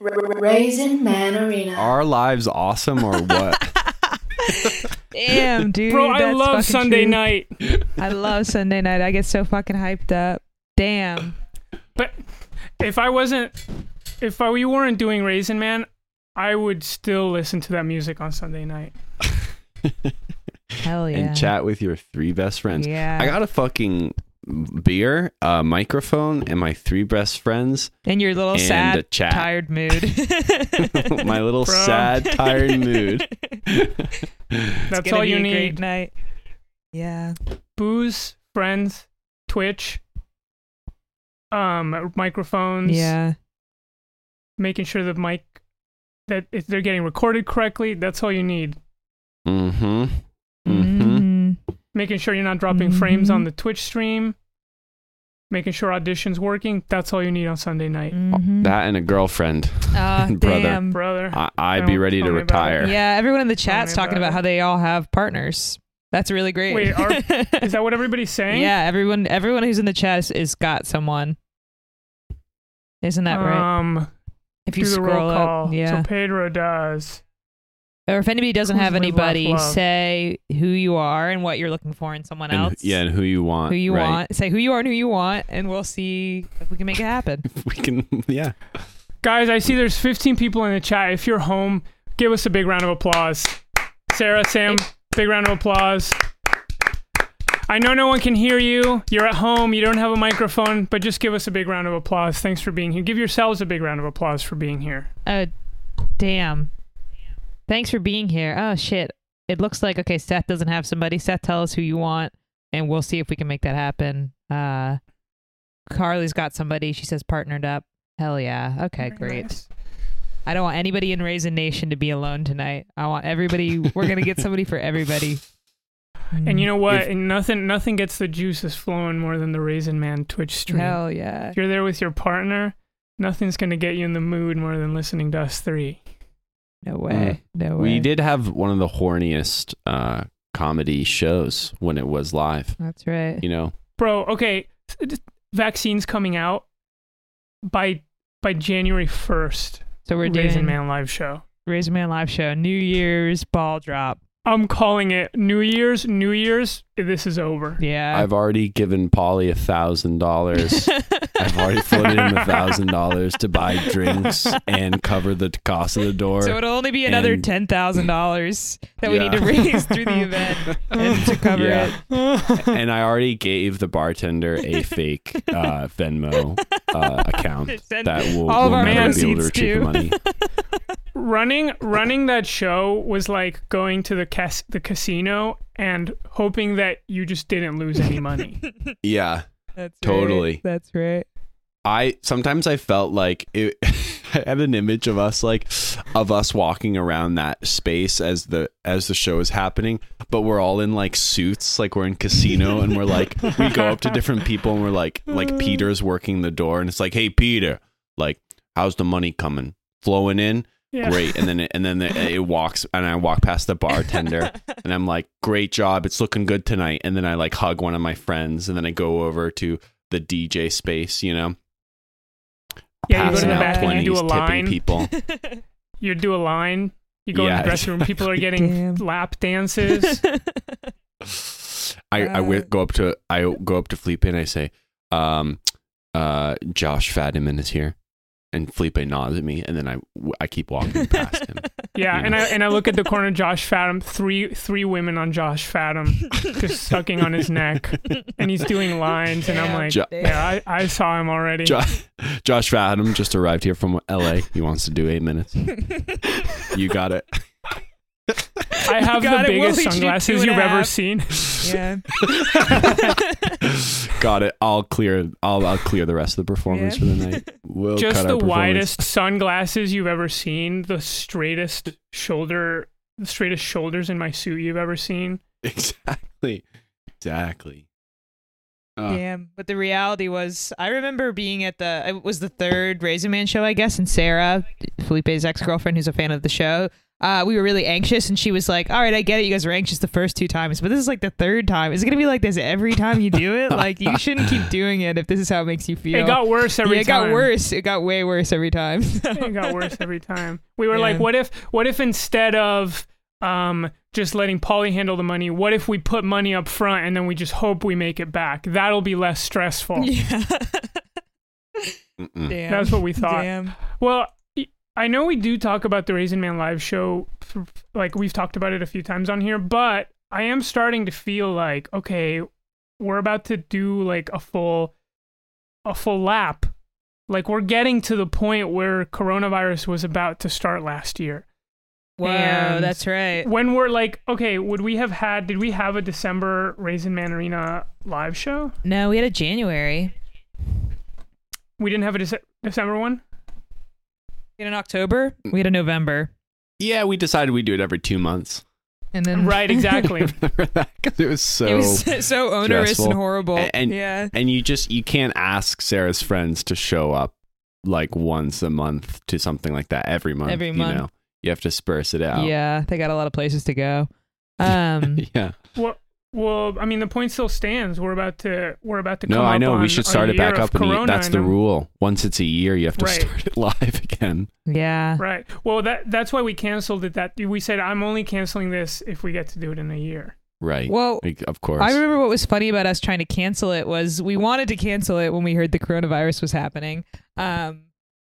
Raisin Man Arena. Our lives awesome or what? Damn, dude. Bro, I love Sunday true. night. I love Sunday night. I get so fucking hyped up. Damn. But if I wasn't, if I, we weren't doing Raisin Man, I would still listen to that music on Sunday night. Hell yeah. and chat with your three best friends. Yeah. I got a fucking beer, a microphone, and my three best friends. In your little and sad, a chat. tired mood. my little Bro. sad, tired mood. That's Gonna all be you a great need. night. Yeah. Booze, friends, Twitch, um, microphones. Yeah. Making sure the mic that if they're getting recorded correctly. That's all you need. Mm-hmm. Mm-hmm. Making sure you're not dropping frames on Mhm. the Twitch stream. Making sure audition's working. That's all you need on Sunday night, Mhm. That and a girlfriend. Ah, brother. damn. brother. I, I'd be Don't ready to me about it. retire. Yeah, everyone in the chat's talking about about how they all have partners. That's really great. Wait, are- Is that what everybody's saying? yeah, everyone everyone who's in the chat is, is got someone. Isn't that right? Um, If you do the roll scroll up, yeah. So Pedro does. Or if anybody doesn't Who's have live, laugh, anybody, love? say who you are and what you're looking for in someone And, else. yeah, and who you want. who you right? want. Say who you are and who you want, and we'll see if we can make it happen. We can, yeah. Guys, I see there's 15 people in the chat. If you're home, give us a big round of applause. Sarah, Sam, big round of applause. I know no one can hear you. You're at home. You don't have a microphone, but just give us a big round of applause. Thanks for being here. Give yourselves a big round of applause for being here. Uh, damn. Thanks for being here. Oh shit. It looks like okay. Seth doesn't have somebody. Seth, tell us who you want, and we'll see if we can make that happen. Uh, Carly's got somebody. She says partnered up. Hell yeah. Okay, great. Nice. I don't want anybody in Raisin Nation to be alone tonight. I want everybody. We're gonna get somebody for everybody. And you know what? If- nothing nothing gets the juices flowing more than the Raisin Man Twitch stream. Hell yeah. If you're there with your partner, nothing's going to get you in the mood more than listening to us three. No way. No way. We did have one of the horniest uh, comedy shows when it was live. That's right. You know, Bro, okay, vaccines coming out by by January 1st. So we're Raisin doing Man live show. Raisin Man live show. New Year's ball drop. I'm calling it New Year's. New Year's. This is over. Yeah. I've already given Polly a thousand dollars. I've already floated him a thousand dollars to buy drinks and cover the cost of the door. So it'll only be another And- ten thousand dollars that we need to raise through the event and to cover Yeah. it. and I already gave the bartender a fake uh, Venmo uh, account that will, all of will our never be able to proceeds retrieve the money. Running running that show was like going to the cas- the casino and hoping that you just didn't lose any money. Yeah, That's Totally. Right. That's right. I sometimes I felt like it. I had an image of us like of us walking around that space as the as the show is happening, but we're all in like suits, like we're in casino, and we're like we go up to different people and we're like like Peter's working the door, and it's like, hey Peter, like how's the money coming, flowing in? Yeah. Great, and then it, and then it, it walks, and I walk past the bartender, and I'm like, great job, it's looking good tonight, and then I like hug one of my friends, and then I go over to the DJ space, you know, Yeah, you go to the out back and you do a line. people. You do a line. You go in the dressing room. People are getting Damn. lap dances. I, I Uh, wi- go up to I go up to Felipe and I say, um, uh, Josh Fadem is here, and Felipe nods at me, and then I I keep walking past him. Yeah, You and. I and I look at the corner. Josh Fadem, three three women on Josh Fadem, just sucking on his neck, and he's doing lines, and I'm like, Jo- yeah, I, I saw him already. Jo- Josh Fadem just arrived here from L.A. He wants to do eight minutes. You got it. I have the it. We'll biggest each do two sunglasses and you've ever seen. yeah. got it. I'll clear. I'll I'll clear the rest of the performance Yeah. for the night. We'll Just cut the our widest sunglasses you've ever seen. The straightest shoulder, the straightest shoulders in my suit you've ever seen. Exactly. Exactly. Uh, Damn. But the reality was, I remember being at the, it was the third Raisin Man show, I guess, and Sarah, Felipe's ex girlfriend, who's a fan of the show, uh, we were really anxious, and she was like, "All right, I get it. You guys were anxious the first two times, but this is like the third time. Is it gonna be like this every time you do it? Like, you shouldn't keep doing it if this is how it makes you feel." It got worse every yeah, it time. got worse. It got way worse every time. it got worse every time. We were Yeah. like, what if what if instead of um just letting Polly handle the money, what if we put money up front and then we just hope we make it back? That'll be less stressful. yeah. Damn. That's what we thought. Damn. Well, y- I know we do talk about the Raisin Man live show, like we've talked about it a few times on here, but I am starting to feel like, okay, we're about to do like a full, a full lap. Like we're getting to the point where coronavirus was about to start last year. Wow, And- that's right. When we're like, okay, would we have had? Did we have a December Raisin Man Arena live show? No, we had a January. We didn't have a Dece- December one. We had an October. We had a November. Yeah, we decided we'd do it every two months. And then Right, exactly. Remember it was so. it was so onerous stressful. and horrible. A- and- yeah. and you just you can't ask Sarah's friends to show up like once a month to something like that every month. Every you month. know? you have to spurse it out. Yeah, they got a lot of places to go. Um yeah. Well, well, I mean, the point still stands. We're about to, we're about to. No, come I up know. on We should start it back up, and that's the rule. Once it's a year, you have to Right. start it live again. yeah. Right. Well, that that's why we canceled it. That we said I'm only canceling this if we get to do it in a year. Right. Well, Like, of course. I remember what was funny about us trying to cancel it was we wanted to cancel it when we heard the coronavirus was happening. Um,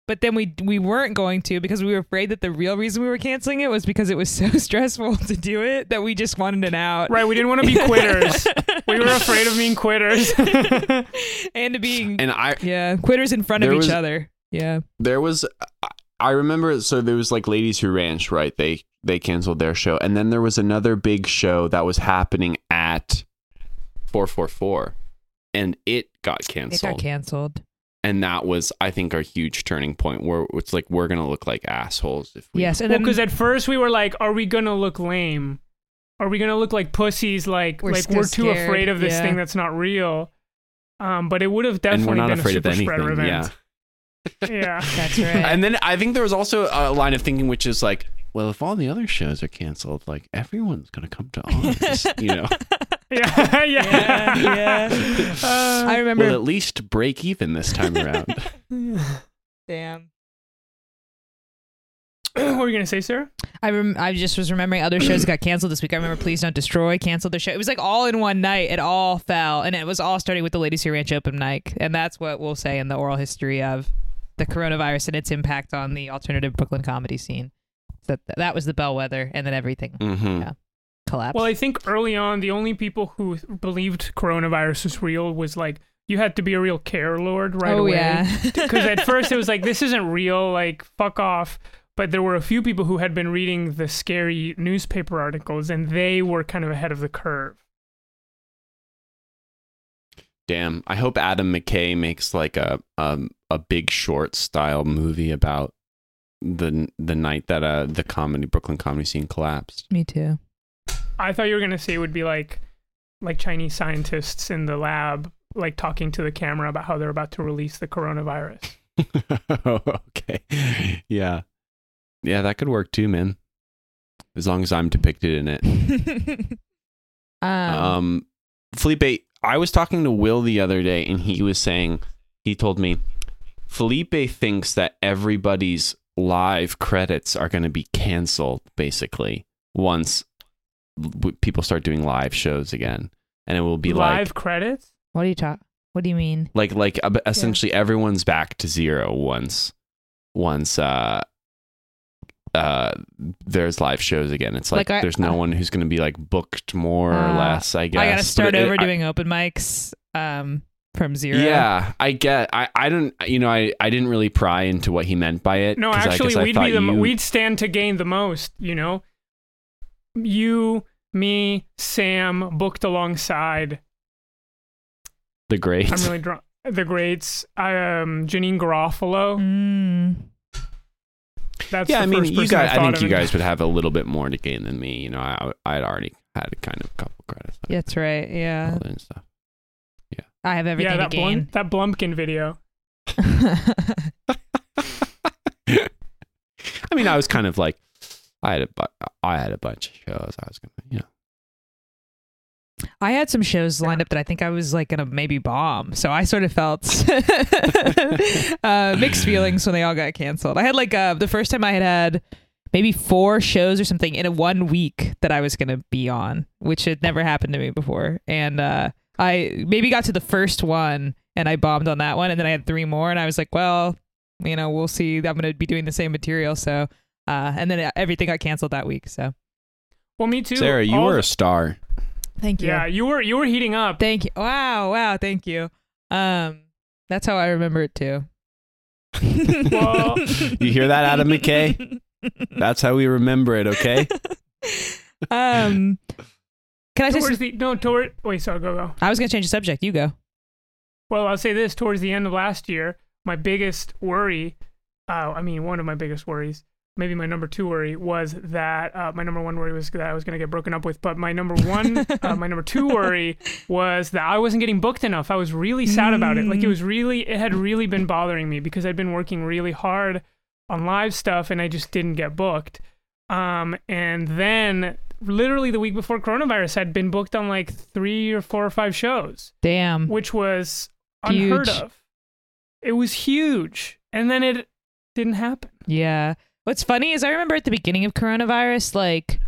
but then we we weren't going to because we were afraid that the real reason we were canceling it was because it was so stressful to do it that we just wanted an out. Right. We didn't want to be quitters. we were afraid of being quitters. and to being and I yeah, quitters in front of There each was- other. Yeah. there was I- I remember so there was like Ladies Who Ranch, right? They they canceled their show. And then there was another big show that was happening at 444 and it got canceled. It got canceled. And that was I think our huge turning point where it's like we're going to look like assholes if we Yes, and well, because at first we were like, "Are we gonna look lame? Are we gonna look like pussies? Like We're like we're too scared, afraid of this yeah. thing that's not real." Um, but it would have and definitely we're not been afraid a of super anything. spreader Yeah. event. Yeah. that's right. And then I think there was also a line of thinking which is like, well, if all the other shows are canceled, like everyone's going to come to ours, you know. Yeah, yeah, Yeah, yeah. Uh, I remember We'll at least break even this time around. damn. what were you gonna say, Sarah? I rem- I just was remembering other shows that got canceled this week. I remember Please Don't Destroy canceled their show. It was like all in one night. It all fell, and it was all starting with the Ladies Who Ranch open night, and that's what we'll say in the oral history of the coronavirus and its impact on the alternative Brooklyn comedy scene. That that was the bellwether, and then everything hmm Yeah. Collapsed. Well, I think early on, the only people who believed coronavirus was real was like you had to be a real care lord right oh away. yeah, Because at first it was like this isn't real, like fuck off. But there were a few people who had been reading the scary newspaper articles, and they were kind of ahead of the curve. Damn. I hope Adam McKay makes like a um a big short style movie about the the night that uh the comedy Brooklyn comedy scene collapsed. me too. I thought you were gonna say it would be like like Chinese scientists in the lab, like talking to the camera about how they're about to release the coronavirus. okay. Yeah. Yeah, that could work too, man. As long as I'm depicted in it. um, Um, Felipe, I was talking to Will the other day, and he was saying, he told me, Felipe thinks that everybody's live credits are going to be canceled, basically, once w- people start doing live shows again, and it will be Live like, credits? what do you talk? What do you mean? like, like uh, essentially everyone's back to zero once, once, uh, uh, there's live shows again. It's like, Like, I- there's no uh, one who's going to be like booked more or Uh, less. I guess I gotta But start it- over I- doing open mics. Um, from zero. Yeah, I get. I I don't. You know, I I didn't really pry into what he meant by it. No, actually, guess I we'd be the mo- you- we'd stand to gain the most. You know, you, me, Sam booked alongside. the greats. I'm really drunk. The greats, um, Janeane Garofalo. Mm. That's yeah, the I mean, first you guys. I thought think you guys would have a little bit more to gain than me. You know, I I'd already had a kind of a couple credits. That's right. Yeah. all that and stuff. I have everything yeah, that to Blum, that Blumpkin video. I mean, I was kind of like, I had a, bu- I had a bunch of shows. I was gonna, you know, I had some shows lined up that I think I was like gonna maybe bomb, so I sort of felt uh, mixed feelings when they all got canceled. I had like uh, the first time I had had maybe four shows or something in a one week that I was gonna be on, which had never happened to me before, and uh, I maybe got to the first one and I bombed on that one, and then I had three more, and I was like, well, you know, we'll see. I'm gonna be doing the same material, so. Uh, and then everything got canceled that week. So Well, me too. Sarah, you All were the- a star. thank you. yeah, you were you were heating up. Thank you. Wow, wow, thank you. Um that's how I remember it too. Well- You hear that, Adam McKay? That's how we remember it. Okay. um Can I say Towards some- the no toward wait, sorry, go go. I was going to change the subject. You go. Well, I'll say this: towards the end of last year, my biggest worry, uh, I mean, one of my biggest worries, maybe my number two worry, was that uh, my number one worry was that I was going to get broken up with. But my number one, uh, my number two worry was that I wasn't getting booked enough. I was really sad about it. Like it was really, it had really been bothering me because I'd been working really hard on live stuff and I just didn't get booked. Um, and then literally the week before coronavirus, I'd been booked on like three or four or five shows Damn. which was unheard Huge. of. It was huge, and then it didn't happen. Yeah. What's funny is I remember at the beginning of coronavirus, like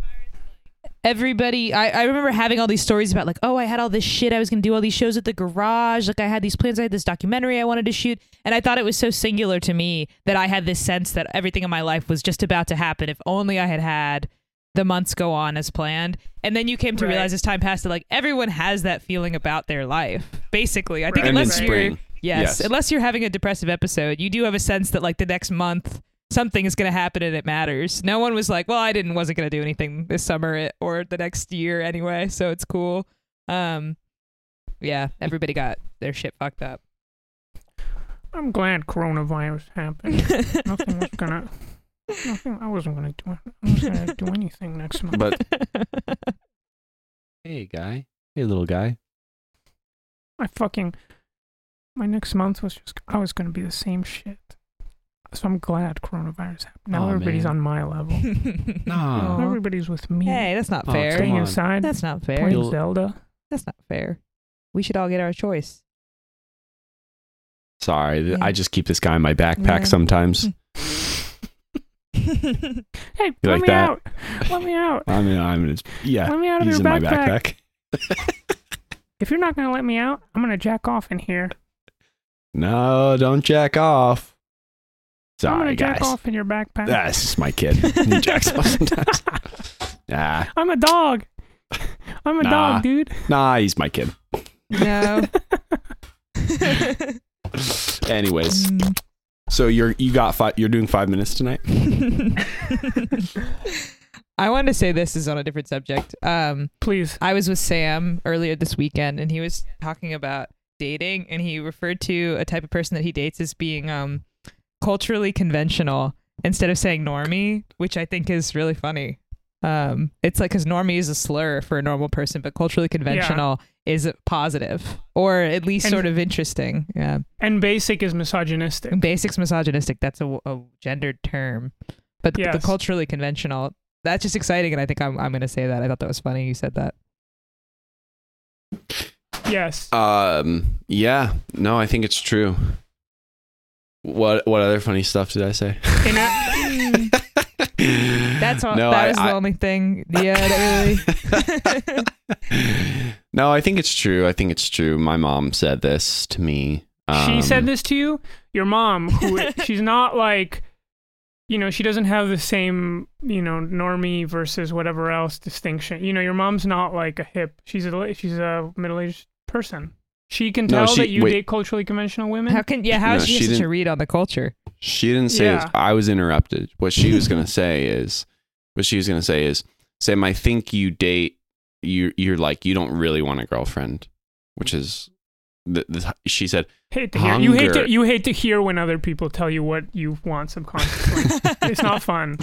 everybody, I, I remember having all these stories about, like, oh, I had all this shit. I was going to do all these shows at the garage. Like, I had these plans. I had this documentary I wanted to shoot. And I thought it was so singular to me that I had this sense that everything in my life was just about to happen if only I had had the months go on as planned. And then you came to Right. realize as time passed that, like, everyone has that feeling about their life, basically. I think Right. unless you're. Yes. Yes. Unless you're having a depressive episode, you do have a sense that like the next month something is going to happen and it matters. No one was like, "Well, I didn't wasn't going to do anything this summer or the next year anyway, so it's cool." Um yeah, everybody got their shit fucked up. I'm glad coronavirus happened. nothing was gonna. Nothing. I wasn't gonna do. I wasn't gonna do anything next month. But hey, guy. Hey, little guy. I fucking. My next month was just. I was gonna be the same shit. So I'm glad coronavirus happened. Now Aw, everybody's man. on my level. Nah. Aw. Everybody's with me. hey, that's not Oh, fair. come Staying on. inside. That's not fair. playing You'll- Zelda. That's not fair. We should all get our choice. Sorry, th- Yeah. I just keep this guy in my backpack Yeah. sometimes. Hey, let like me that? out. Let me out. I mean, I'm in his, yeah. Let me out of He's your in my backpack. backpack. If you're not gonna let me out, I'm gonna jack off in here. No, don't jack off. I'm gonna jack off in your backpack. That's just my kid. He jacks off sometimes. Nah, I'm a dog. I'm a Nah. dog, dude. nah, he's my kid. no. Anyways, so you're you got five. You're doing five minutes tonight. I wanted to say this is on a different subject. Um, Please. I was with Sam earlier this weekend, and he was talking about dating, and he referred to a type of person that he dates as being um, culturally conventional instead of saying normie, which I think is really funny. Um, it's like because normie is a slur for a normal person, but culturally conventional is positive or at least And- sort of interesting. Yeah, And basic is misogynistic. And basics misogynistic. That's a, a gendered term, but the- the culturally conventional. That's just exciting, and I think I'm I'm going to say that. I thought that was funny. You said that. Yes. Um. Yeah. No, I think it's true. What What other funny stuff did I say? That's all. No, that I- was the I- only thing. Yeah, that really. no, I think it's true. I think it's true. My mom said this to me. she Um, said this to you. Your mom, who she's not like, you know, she doesn't have the same, you know, normie versus whatever else distinction. You know, your mom's not like a hip. She's a she's a middle aged person. She can No, tell she- that you wait. date culturally conventional women. How can yeah? How No, she, she have such a read on the culture? She didn't say. Yeah. I was interrupted. What she was gonna say is, what she was gonna say is, Sam, I think you date you. You're like you don't really want a girlfriend, which is, the, the, she said. hate to hear you hate to you hate to hear when other people tell you what you want subconsciously. it's not fun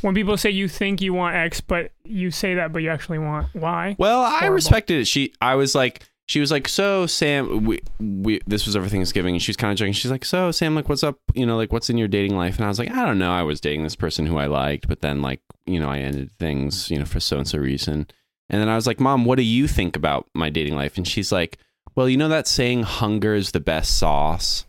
when people say you think you want X, but you say that, but you actually want Y. Well, I Horrible. respected it. She, I was like, she was like, "So Sam, we we this was over Thanksgiving, and she was kind of joking. She's like, "So Sam, like, what's up? You know, like, what's in your dating life?" And I was like, "I don't know. I was dating this person who I liked, but then like, you know, I ended things, you know, for so and so reason." And then I was like, "Mom, what do you think about my dating life?" And she's like, "Well, you know that saying, hunger is the best sauce."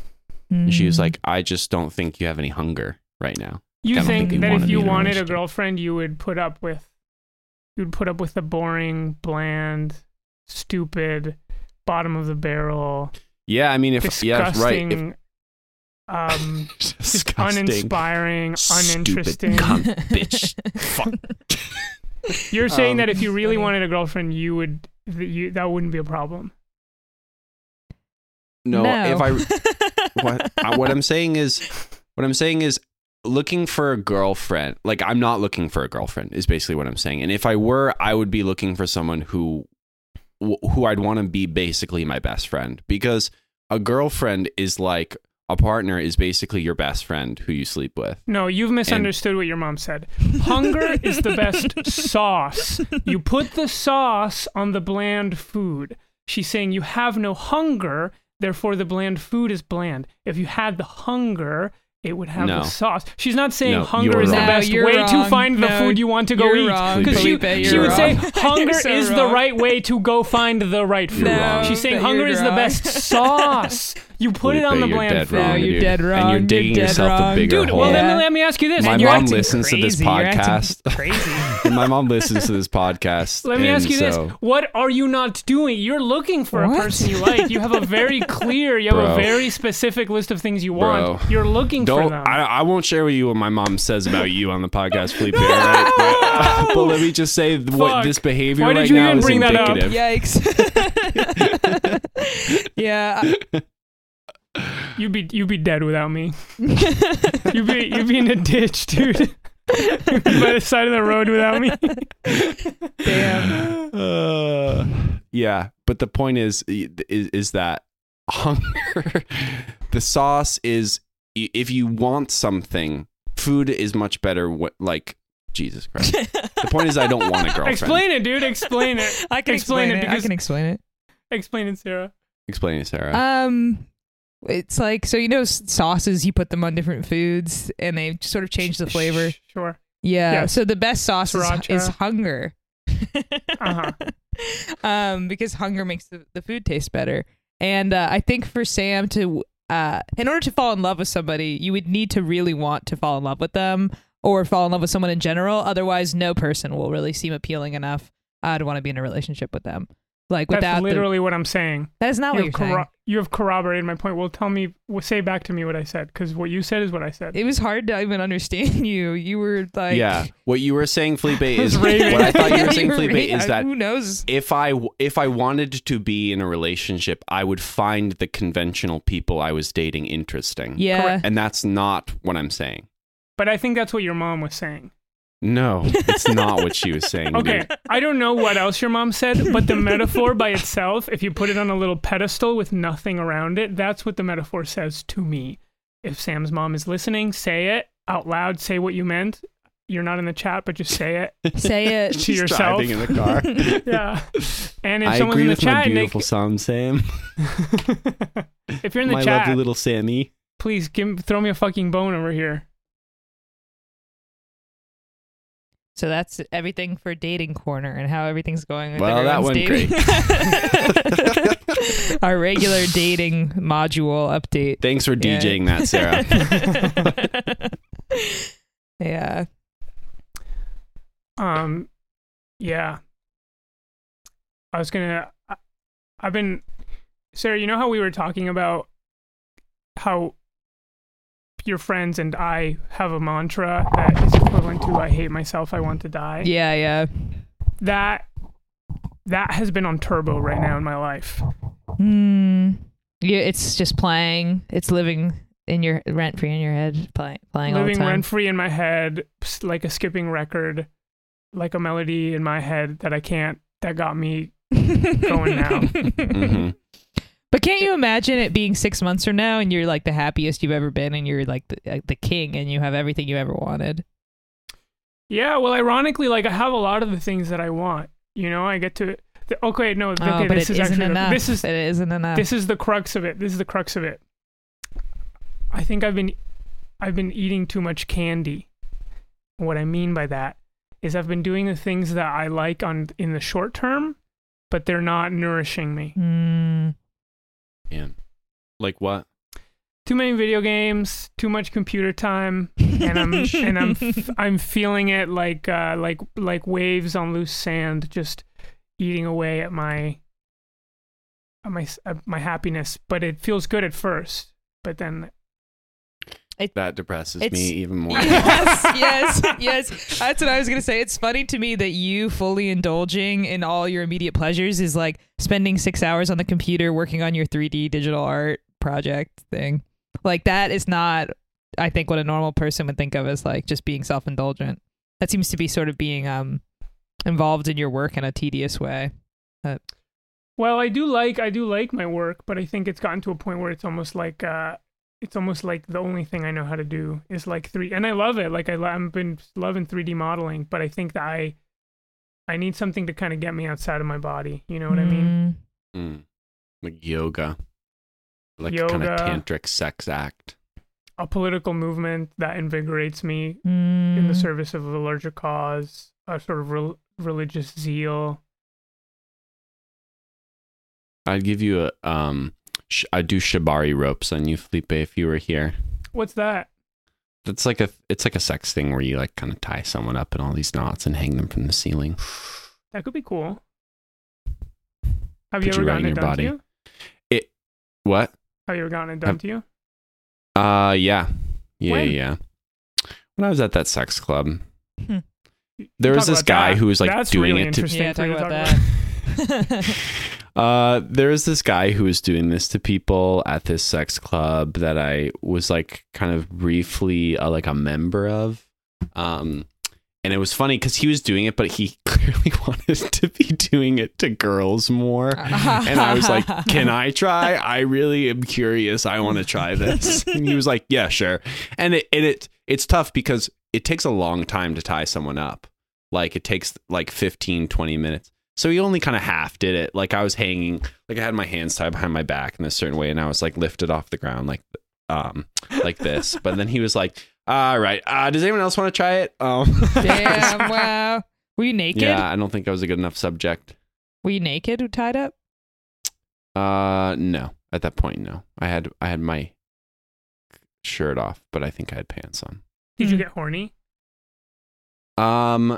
And she was Mm. like, "I just don't think you have any hunger right now." You don't think think that wanna if you wanted a girlfriend, you would put up with, you would put up with the boring, bland, stupid, bottom of the barrel, Yeah, I mean, if yeah, right, disgusting, um, just uninspiring, uninteresting. cunt, bitch, fuck. You're saying Um, that if you really Funny. wanted a girlfriend, you would that you that wouldn't be a problem. No, if I what I- what I'm saying is what I'm saying is looking for a girlfriend. Like I'm not looking for a girlfriend is basically what I'm saying. And if I were, I would be looking for someone who who I'd want to be basically my best friend because a girlfriend is like a partner is basically your best friend who you sleep with. No, you've misunderstood what your mom said. Hunger is the best sauce. You put the sauce on the bland food. She's saying you have no hunger, therefore the bland food is bland. If you had the hunger, it would have No. the sauce. She's not saying No, hunger is the wrong. No, best you're way to find the No, food you want to go eat. Because she, Felipe, she you're would say hunger so is the right way to go find the right food. No, She's saying hunger is the best sauce. You put it on the bland food. wrong, No, you're dude. dead wrong. And you're wrong. You're digging dead yourself a wrong. bigger Dude, hole. well Yeah. then let me ask you this. My And you're mom acting listens to this crazy. You're acting podcast. Crazy. my mom listens to this podcast. Let me ask you so, this: What are you not doing? You're looking for What? a person you like. You have a very clear, you have a very specific list of things you want. Bro. You're looking for Don't them. I, I won't share with you what my mom says about you on the podcast, Felipe. all right? But, but let me just say th- what this behavior Why did right you now even is bring that up? indicative. Yikes. yeah. You'd be you'd be dead without me. You'd be you'd be in a ditch, dude. By the side of the road without me. Damn. Uh, yeah, but the point is is, is that hunger the sauce is i- if you want something, food is much better wh- like Jesus Christ. The point is I don't want a girlfriend. Explain it, dude. Explain it. I can Explain explain, it, it. I can explain it. Explain it, Sarah. Explain it, Sarah. Um, it's like so you know sauces. You put them on different foods, and they sort of change the flavor. Sure. Yeah. Yes. So the best sauce is, is hunger. Uh-huh. um, because hunger makes the, the food taste better. And uh, I think for Sam to, uh, in order to fall in love with somebody, you would need to really want to fall in love with them or fall in love with someone in general. Otherwise, no person will really seem appealing enough uh, to want to be in a relationship with them. Like That's without the, literally what I'm saying. that is not You what have, you're saying. you have corroborated my point. Well, tell me, well, say back to me what I said, because what you said is what I said. It was hard to even understand you. You were like, yeah, what you were saying, Felipe, is raving. what I thought you were saying, were Felipe, right. is that who knows? if I if I wanted to be in a relationship, I would find the conventional people I was dating interesting. Yeah. Correct. And that's not what I'm saying. but I think that's what your mom was saying. No, it's not what she was saying. Okay, dude. I don't know what else your mom said, but the metaphor by itself, if you put it on a little pedestal with nothing around it, that's what the metaphor says to me. If Sam's mom is listening, say it out loud, say what you meant. You're not in the chat, but just say it. Say it. to She's yourself. driving in the car. Yeah. And if I someone's agree in the with chat and they, beautiful son, Sam. if you're in the my chat, lovely little Sammy. please give throw me a fucking bone over here. So that's everything for dating corner and how everything's going. With Well, that everyone's went dating. Our regular dating module update. Thanks for Yeah. DJing that, Sarah. yeah. Um, yeah. I was gonna. I, I've been, Sarah. You know how we were talking about how your friends and I have a mantra that is equivalent to "I hate myself, I want to die." Yeah, yeah. That that has been on turbo right now in my life. Hmm. Yeah, it's just playing. It's living in your rent free in your head, playing, playing all the Living rent free in my head, like a skipping record, like a melody in my head that I can't. That got me going now. hmm But can't you imagine it being six months from now and you're like the happiest you've ever been and you're like the, like the king and you have everything you ever wanted? Yeah, well, ironically, like I have a lot of the things that I want. You know, I get to. th- okay, no, okay, oh, but this it is isn't actually the- enough. this is it isn't enough. this is the crux of it. This is the crux of it. I think I've been I've been eating too much candy. What I mean by that is I've been doing the things that I like on in the short term, but they're not nourishing me. Mm, Man. Like what? Too many video games, too much computer time, and I'm and I'm f- I'm feeling it like uh, like like waves on loose sand, just eating away at my at my at my happiness. But it feels good at first, but then That depresses me even more. yes, yes, yes. That's what I was gonna say. It's funny to me that you fully indulging in all your immediate pleasures is like spending six hours on the computer working on your 3D digital art project thing. Like that is not, I think, what a normal person would think of as like just being self indulgent. That seems to be sort of being um involved in your work in a tedious way. Well, I do like I do like my work, but I think it's gotten to a point where it's almost like uh it's almost like the only thing I know how to do is like three, and I love it. Like I I've been loving 3D modeling, but I think that I I need something to kind of get me outside of my body. You know what I mean? Mm. Mm. Like yoga. Like a kind of tantric sex act. A political movement that invigorates me Mm. in the service of a larger cause, a sort of rel- religious zeal. I'd give you a um sh- I'd do shibari ropes on you, Felipe, if you were here. What's that? That's like a it's like a sex thing where you like kind of tie someone up in all these knots and hang them from the ceiling. That could be cool. Have Put you you ever right gotten it your done body. to you? What? Have you ever gotten it done Have- to you? Uh yeah. Yeah, When? yeah. When I was at that sex club, You there was this guy that. who was like That's doing really it to interesting Yeah, for talk about talk that. Uh, there was this guy who was doing this to people at this sex club that I was like kind of briefly uh, like a member of. Um, and it was funny because he was doing it, but he clearly wanted to be doing it to girls more. And I was like, "Can I try? I really am curious. I want to try this." And he was like, "Yeah, sure." And it, and it it's tough because it takes a long time to tie someone up. Like it takes like 15, 20 minutes. So he only kind of half did it. Like I was hanging, like I had my hands tied behind my back in a certain way, and I was like lifted off the ground, like um, like this. But then he was like, "All right, uh, does anyone else want to try it?" Um, Damn! Wow. Were you naked? yeah, I don't think I was a good enough subject. Were you naked? or tied up? Uh, no. At that point, no. I had I had my shirt off, but I think I had pants on. Did you Hmm. get horny? Um,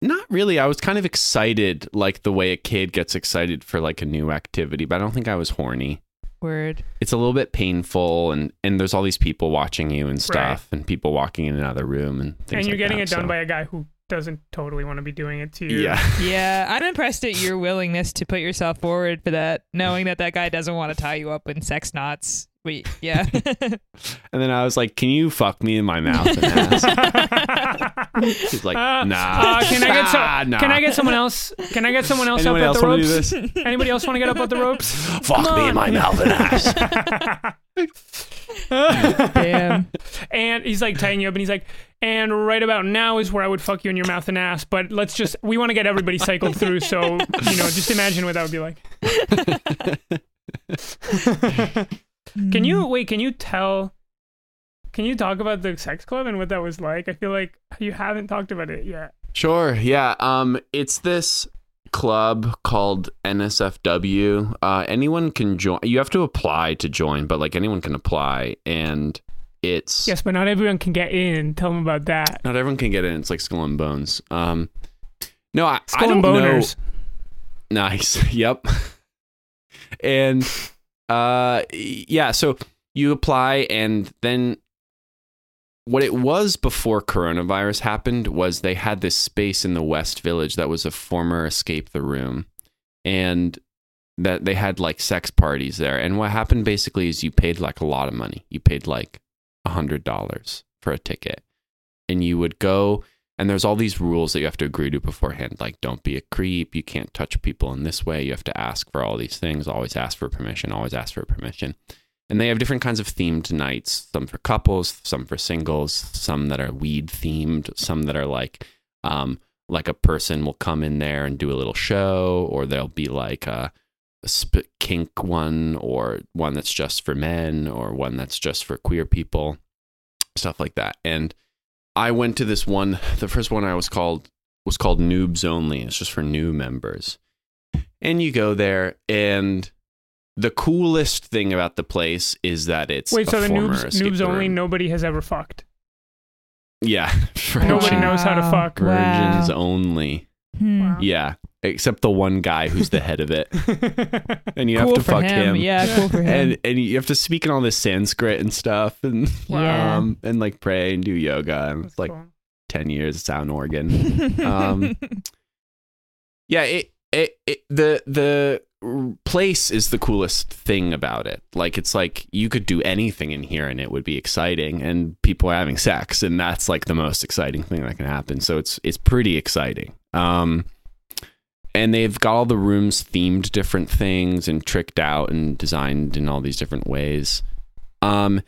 not really. I was kind of excited, like the way a kid gets excited for like a new activity, but I don't think I was horny. Word. It's a little bit painful, and and there's all these people watching you and stuff, and people walking in another room and things. and you're like getting that, it done so- by a guy who doesn't totally want to be doing it to you. Yeah. Yeah, I'm impressed at your willingness to put yourself forward for that, knowing that that guy doesn't want to tie you up in sex knots. Wait, yeah. And then I was like, "Can you fuck me in my mouth and ass?" He's like, Uh, "Nah." uh, can I get some? Ah, nah. Can I get someone else? Can I get someone else Anyone up else at the want to do ropes? this? Anybody else want to get up at the ropes? Fuck Come me on. in my mouth and ass. Damn. and he's like tying you up, and he's like, and right about now is where I would fuck you in your mouth and ass. But let's just, we want to get everybody cycled through. So you know, just imagine what that would be like. Can you Hmm. wait? Can you tell? Can you talk about the sex club and what that was like? I feel like you haven't talked about it yet. Sure. Yeah. Um, it's this club called NSFW. Uh, anyone can join. You have to apply to join, but like anyone can apply, and it's Yes, but not everyone can get in. Tell them about that. not everyone can get in. It's like Skull and Bones. Um, no, I, I Skull don't and boners. know. Nice. yep. And uh, yeah. So you apply, and then what it was before coronavirus happened was they had this space in the West Village that was a former Escape the Room, and that they had like sex parties there. And what happened basically is you paid like a lot of money. You paid like a hundred dollars for a ticket, and you would go. And there's all these rules that you have to agree to beforehand, like don't be a creep, you can't touch people in this way, you have to ask for all these things, always ask for permission, always ask for permission. And they have different kinds of themed nights, some for couples, some for singles, some that are weed themed, some that are like um, like a person will come in there and do a little show, or there'll be like a, a sp- kink one, or one that's just for men, or one that's just for queer people, stuff like that. And I went to this one. The first one I was called was called Noobs Only. It's just for new members, and you go there and. The coolest thing about the place is that it's Wait, so the noobs, noobs only, nobody has ever fucked. Yeah, Nobody knows how to fuck. virgins Wow. only. Hmm. Wow. Yeah, except the one guy who's the head of it, and you cool have to fuck him. him. Yeah, cool for him. And and you have to speak in all this Sanskrit and stuff, and Yeah. um and like pray and do yoga. And That's it's like cool. ten years of sound organ. um, Yeah, it, it it the the place is the coolest thing about it. Like it's like you could do anything in here and it would be exciting, and people are having sex, and that's like the most exciting thing that can happen. So it's it's pretty exciting. Um, and they've got all the rooms themed different things and tricked out and designed in all these different ways. Um,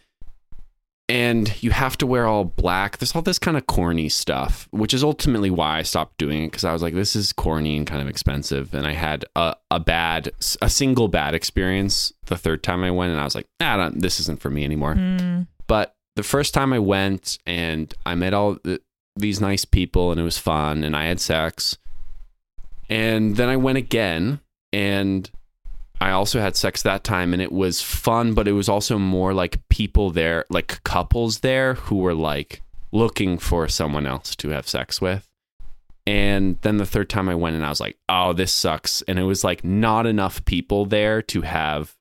and you have to wear all black. There's all this kind of corny stuff, which is ultimately why I stopped doing it because I was like, this is corny and kind of expensive. And I had a, a bad, a single bad experience the third time I went, and I was like, this isn't for me anymore. Hmm. But the first time I went and I met all the, these nice people and it was fun and I had sex. And then I went again and I also had sex that time and it was fun, but it was also more like people there, like couples there who were like looking for someone else to have sex with. And then the third time I went and I was like, oh, this sucks. And it was like not enough people there to have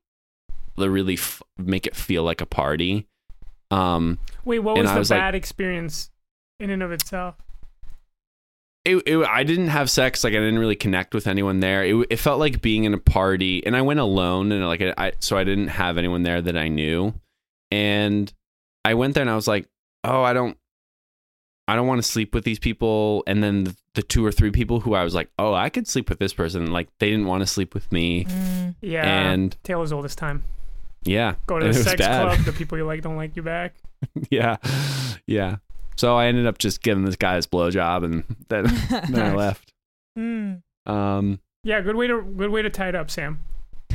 the really f- make it feel like a party. Um, Wait, what and was the was like- bad experience in and of itself? It, it, I didn't have sex. Like I didn't really connect with anyone there. It, it felt like being in a party, and I went alone, and like I, so I didn't have anyone there that I knew. And I went there, and I was like, oh, I don't, I don't want to sleep with these people. And then the, the two or three people who I was like, oh, I could sleep with this person. Like they didn't want to sleep with me, Hmm. Yeah. and tale as old as time. yeah, Go to the sex club. The people you like don't like you back. yeah, yeah. So I ended up just giving this guy his blowjob, and then then I left. Hmm. Um, Yeah, good way to good way to tie it up, Sam.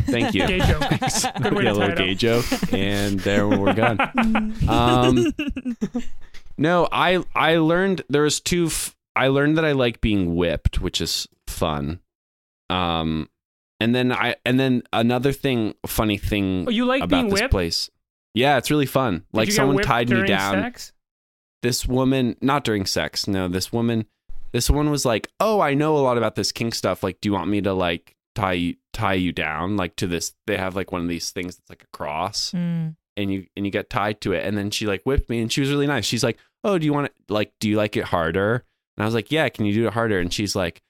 thank you. Gay joke. Good way yeah, to a tie little it gay up. joke, and there we're done. Um, no, I I learned there was two. F- I learned that I like being whipped, which is fun. Um, and then I and then another thing, funny thing Oh, you like about being this whipped? place. Yeah, it's really fun. Did like you someone whipped tied me down. Sex? This woman, not during sex. No, this woman. This one was like, "Oh, I know a lot about this kink stuff. Like, do you want me to like tie you tie you down like to this? They have like one of these things that's like a cross." Hmm. and you and you get tied to it and then she like whipped me and she was really nice she's like oh do you want it like do you like it harder and i was like yeah can you do it harder and she's like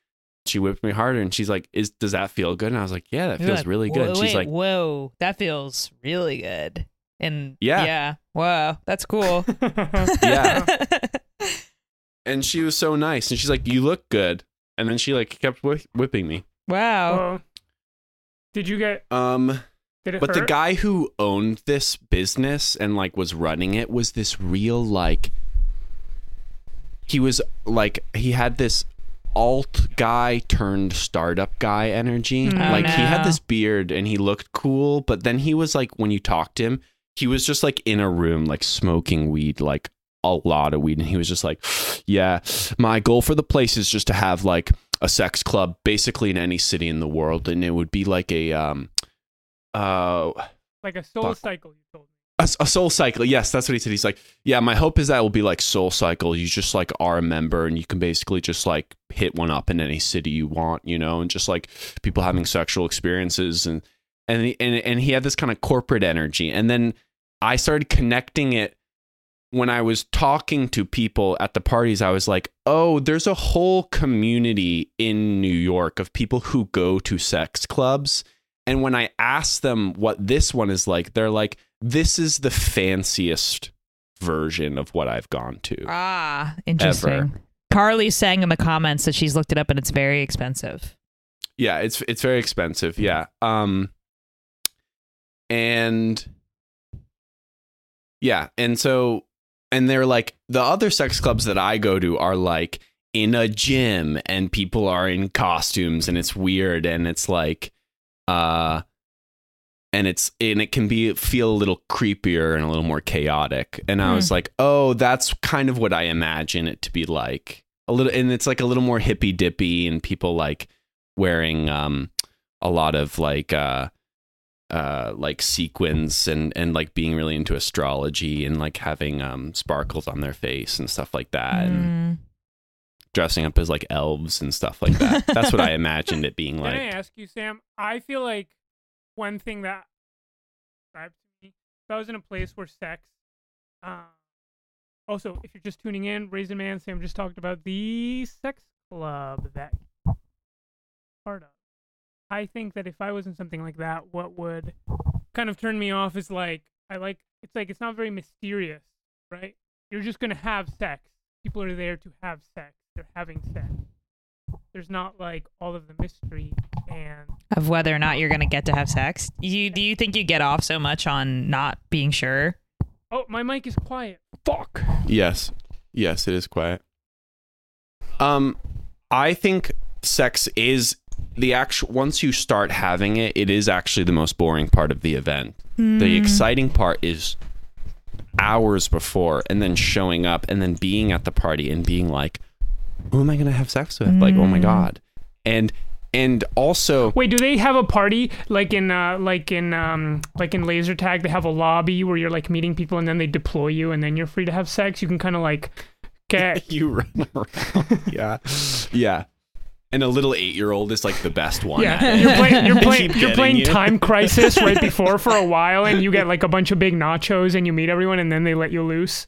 she whipped me harder and she's like is does that feel good and i was like yeah that You're feels like, really good "Whoa, she's like whoa, that feels really good. And Yeah. yeah, wow, that's cool. Yeah. and she was so nice and she's like you look good and then she like kept whi- whipping me wow. Well, did you get? um Did it but the guy who owned this business and like was running it was this real like he was like he had this alt guy turned startup guy energy Mm. Oh, like he had this beard and he looked cool but then he was like when you talked to him he was just like in a room like smoking weed like a lot of weed and he was just like yeah my goal for the place is just to have like a sex club basically in any city in the world and it would be like a um uh like a soul Fuck. cycle. You told me. a, a SoulCycle yes that's what he said he's like yeah my hope is that it will be like SoulCycle you just like are a member and you can basically just like hit one up in any city you want you know and just like people having sexual experiences and and he, and, and he had this kind of corporate energy and then i started connecting it when i was talking to people at the parties i was like oh there's a whole community in new york of people who go to sex clubs and when i asked them what this one is like they're like this is the fanciest version of what I've gone to. Ah, interesting. Ever. Carly's saying in the comments that she's looked it up and it's very expensive. Yeah, it's it's very expensive. Yeah. Um and yeah, and so and they're like the other sex clubs that I go to are like in a gym and people are in costumes and it's weird and it's like uh and it's and it can be feel a little creepier and a little more chaotic. And i was like oh that's kind of what i imagine it to be like. A little and it's like a little more hippy dippy and people like wearing um a lot of like uh uh like sequins and and like being really into astrology and like having um sparkles on their face and stuff like that and Mm. dressing up as like elves and stuff like that that's what i imagined it being like. Can I ask you, Sam? I feel like one thing that described me, if I was in a place where sex, uh, also, if you're just tuning in, Raisin Man, Sam just talked about the sex club that part of. I think that if I was in something like that, what would kind of turn me off is like I like it's like it's not very mysterious, right? You're just gonna have sex. People are there to have sex. They're having sex. There's not like all of the mystery and Of whether or not you're gonna get to have sex. You do you think you get off so much on not being sure? oh, my mic is quiet. Fuck. yes yes it is quiet um i think sex is the actual once you start having it it is actually the most boring part of the event. The exciting part is hours before and then showing up and then being at the party and being like who am i going to have sex with? Like oh my Mm. god. And and also Wait, do they have a party like in uh like in um like in laser tag they have a lobby where you're like meeting people and then they deploy you and then you're free to have sex? You can kind of like get you run around. Yeah. Yeah and a little eight-year-old is like the best one Yeah, you're playing. You're playing. You're playing you. Time Crisis right before for a while, and you get like a bunch of big nachos, and you meet everyone, and then they let you loose.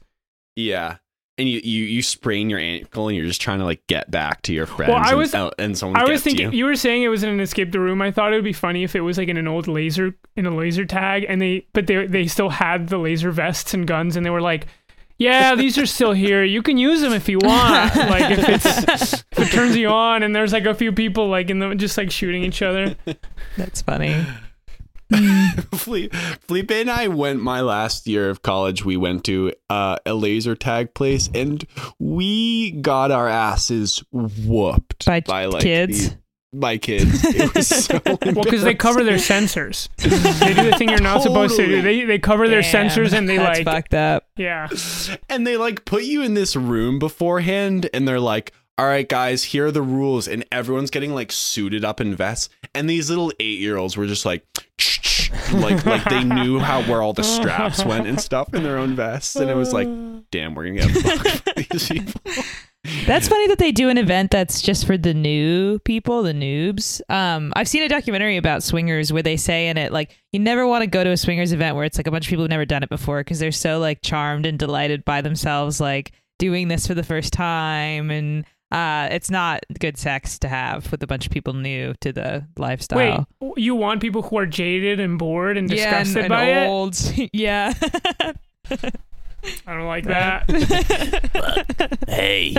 yeah and you, you you sprain your ankle and you're just trying to like get back to your friends Well, I and- was- and, and someone I was thinking you. you. were saying it was in an escape the room. I thought it would be funny if it was like in an old laser in a laser tag, and they but they they still had the laser vests and guns, and they were like. Yeah, these are still here. You can use them if you want. Like if it's if it turns you on, and there's like a few people like in the just like shooting each other. That's funny. Felipe, Felipe and I went my last year of college. We went to uh, a laser tag place, and we got our asses whooped By like kids? the- by kids. It was so Well, because they cover their sensors. they do the thing you're not supposed to do. They they cover their Damn, sensors and they that's like fucked up. yeah. and they like put you in this room beforehand, and they're like. All right, guys, here are the rules, and everyone's getting like suited up in vests, and these little eight-year-olds were just like, like, like they knew how where all the straps went and stuff in their own vests, and it was like, damn, we're gonna get fucked these people. That's funny that they do an event that's just for the new people, the noobs. Um, I've seen a documentary about swingers where they say in it like you never want to go to a swingers event where it's like a bunch of people who've never done it before because they're so like charmed and delighted by themselves like doing this for the first time and uh, it's not good sex to have with a bunch of people new to the lifestyle. Wait, you want people who are jaded and bored and yeah, disgusted and, by and it? old. yeah. I don't like that. Hey,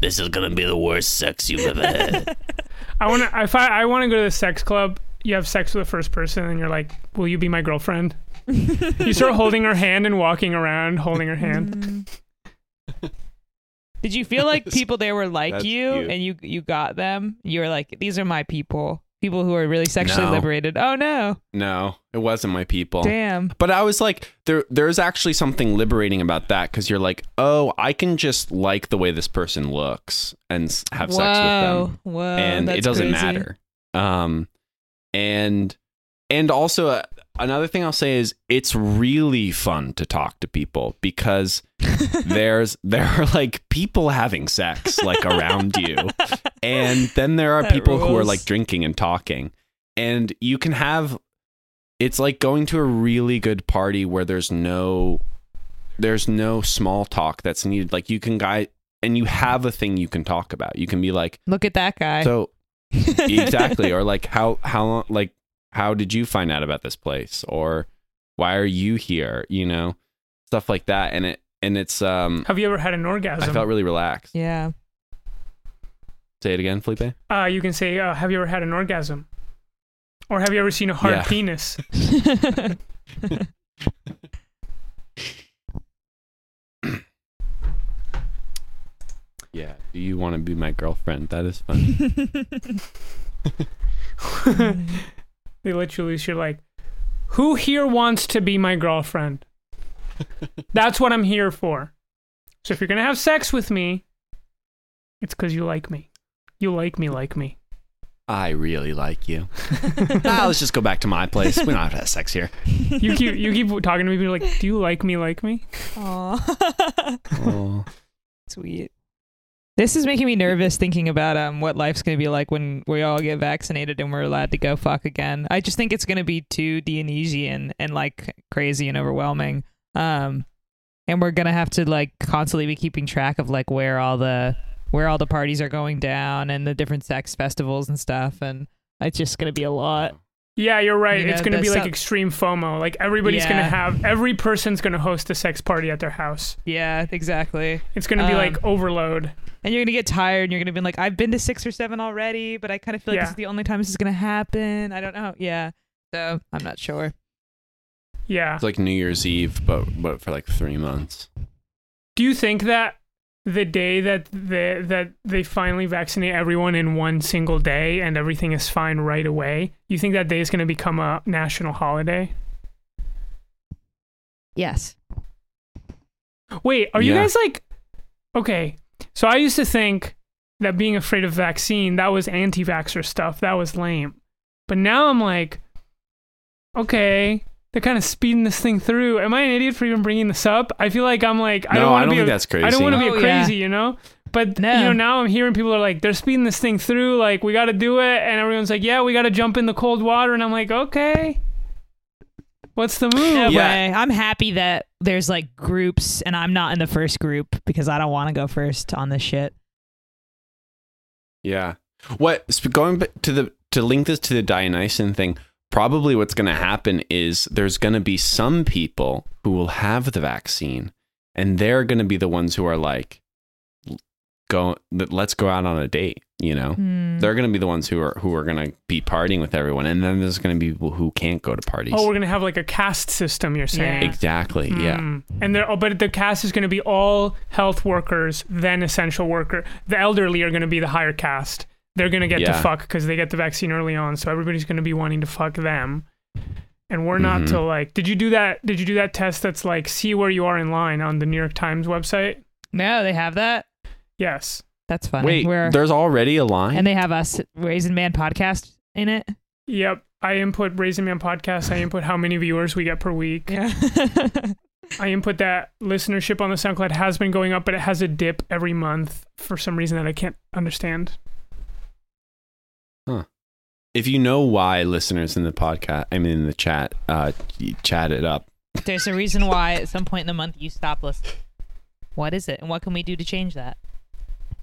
this is gonna be the worst sex you've ever had. I want to. If I I want to go to the sex club, you have sex with the first person, and you're like, "Will you be my girlfriend?" you start holding her hand and walking around, holding her hand. Did you feel like people there were like you cute. and you you got them? You were like, these are my people. People who are really sexually No. liberated. Oh no. No, it wasn't my people. Damn. But I was like, there, there's actually something liberating about that because you're like, oh, I can just like the way this person looks and have sex with them, Whoa. and it doesn't crazy. matter. Um, and and also uh, another thing I'll say is it's really fun to talk to people because there's there are like people having sex like around you, and then there are That people who are like drinking and talking, and you can have. It's like going to a really good party where there's no, there's no small talk that's needed. Like you can guy and you have a thing you can talk about. You can be like, Look at that guy. so exactly or like how how long like how did you find out about this place or why are you here you know stuff like that and it and it's um Have you ever had an orgasm? i felt really relaxed yeah. say it again felipe uh, you can say, uh, "Have you ever had an orgasm?" Or have you ever seen a hard Yeah. penis? Yeah. Do you want to be my girlfriend? That is fun. they let you loose. You're like, who here wants to be my girlfriend? That's what I'm here for. So if you're gonna have sex with me, it's because you like me. You like me, like me. I really like you. ah, let's just go back to my place. We don't have to have sex here. You keep you keep talking to me. You're like, do you like me, like me? Aw. Oh. Sweet. This is making me nervous thinking about um what life's gonna be like when we all get vaccinated and we're allowed to go fuck again. I just think it's gonna be too Dionysian and like crazy and overwhelming. Um, and we're gonna have to like constantly be keeping track of like where all the where all the parties are going down and the different sex festivals and stuff. And it's just gonna be a lot. Yeah, you're right. You it's know, gonna the be like sub- extreme FOMO. Like everybody's gonna have every person's gonna host a sex party at their house. Yeah, exactly. It's gonna be like Um, overload. And you're gonna get tired. and You're gonna be like, I've been to six or seven already, but I kind of feel like Yeah. this is the only time this is gonna happen. I don't know. Yeah. So I'm not sure. Yeah. It's like New Year's Eve, but but for like three months. Do you think that the day that the, that they finally vaccinate everyone in one single day and everything is fine right away, you think that day is going to become a national holiday? Yes. Wait, are you guys like okay? So I used to think that being afraid of vaccine that was anti-vaxxer stuff. That was lame. But now I'm like, okay, they're kind of speeding this thing through. Am I an idiot for even bringing this up? I feel like I'm like I No, don't want to be. think a, that's crazy. I don't want to be Oh, a yeah. crazy, you know. But No. you know, now I'm hearing people are like, they're speeding this thing through. Like we got to do it, and everyone's like, yeah, we got to jump in the cold water, and I'm like, okay. What's the move? No Yeah. way. I'm happy that there's like groups and I'm not in the first group because I don't want to go first on this shit. Yeah. What going to the to link this to the Dionysian thing? Probably what's going to happen is there's going to be some people who will have the vaccine, and they're going to be the ones who are like, go, let's go out on a date. You know, Hmm. they're going to be the ones who are who are going to be partying with everyone, and then there's going to be people who can't go to parties. Oh, we're gonna have like a caste system. You're saying? Yeah. exactly. Yeah. Mm. And they're oh, but the caste is going to be all health workers, then essential worker. The elderly are going to be the higher caste. They're going to get to fuck because they get the vaccine early on. So everybody's going to be wanting to fuck them. And we're not Mhm. till like, did you do that? Did you do that test that's like, see where you are in line on the New York Times website? No, they have that. Yes. That's funny. Wait, Where there's already a line. and they have us Raisin Man podcast in it. Yep. I input Raising Man podcast. I input how many viewers we get per week. Yeah. I input that listenership on the SoundCloud has been going up, but it has a dip every month for some reason that I can't understand. If you know why listeners in the podcast, I mean in the chat, uh, y- chat it up. There's a reason why at some point in the month you stop listening. What is it, and what can we do to change that?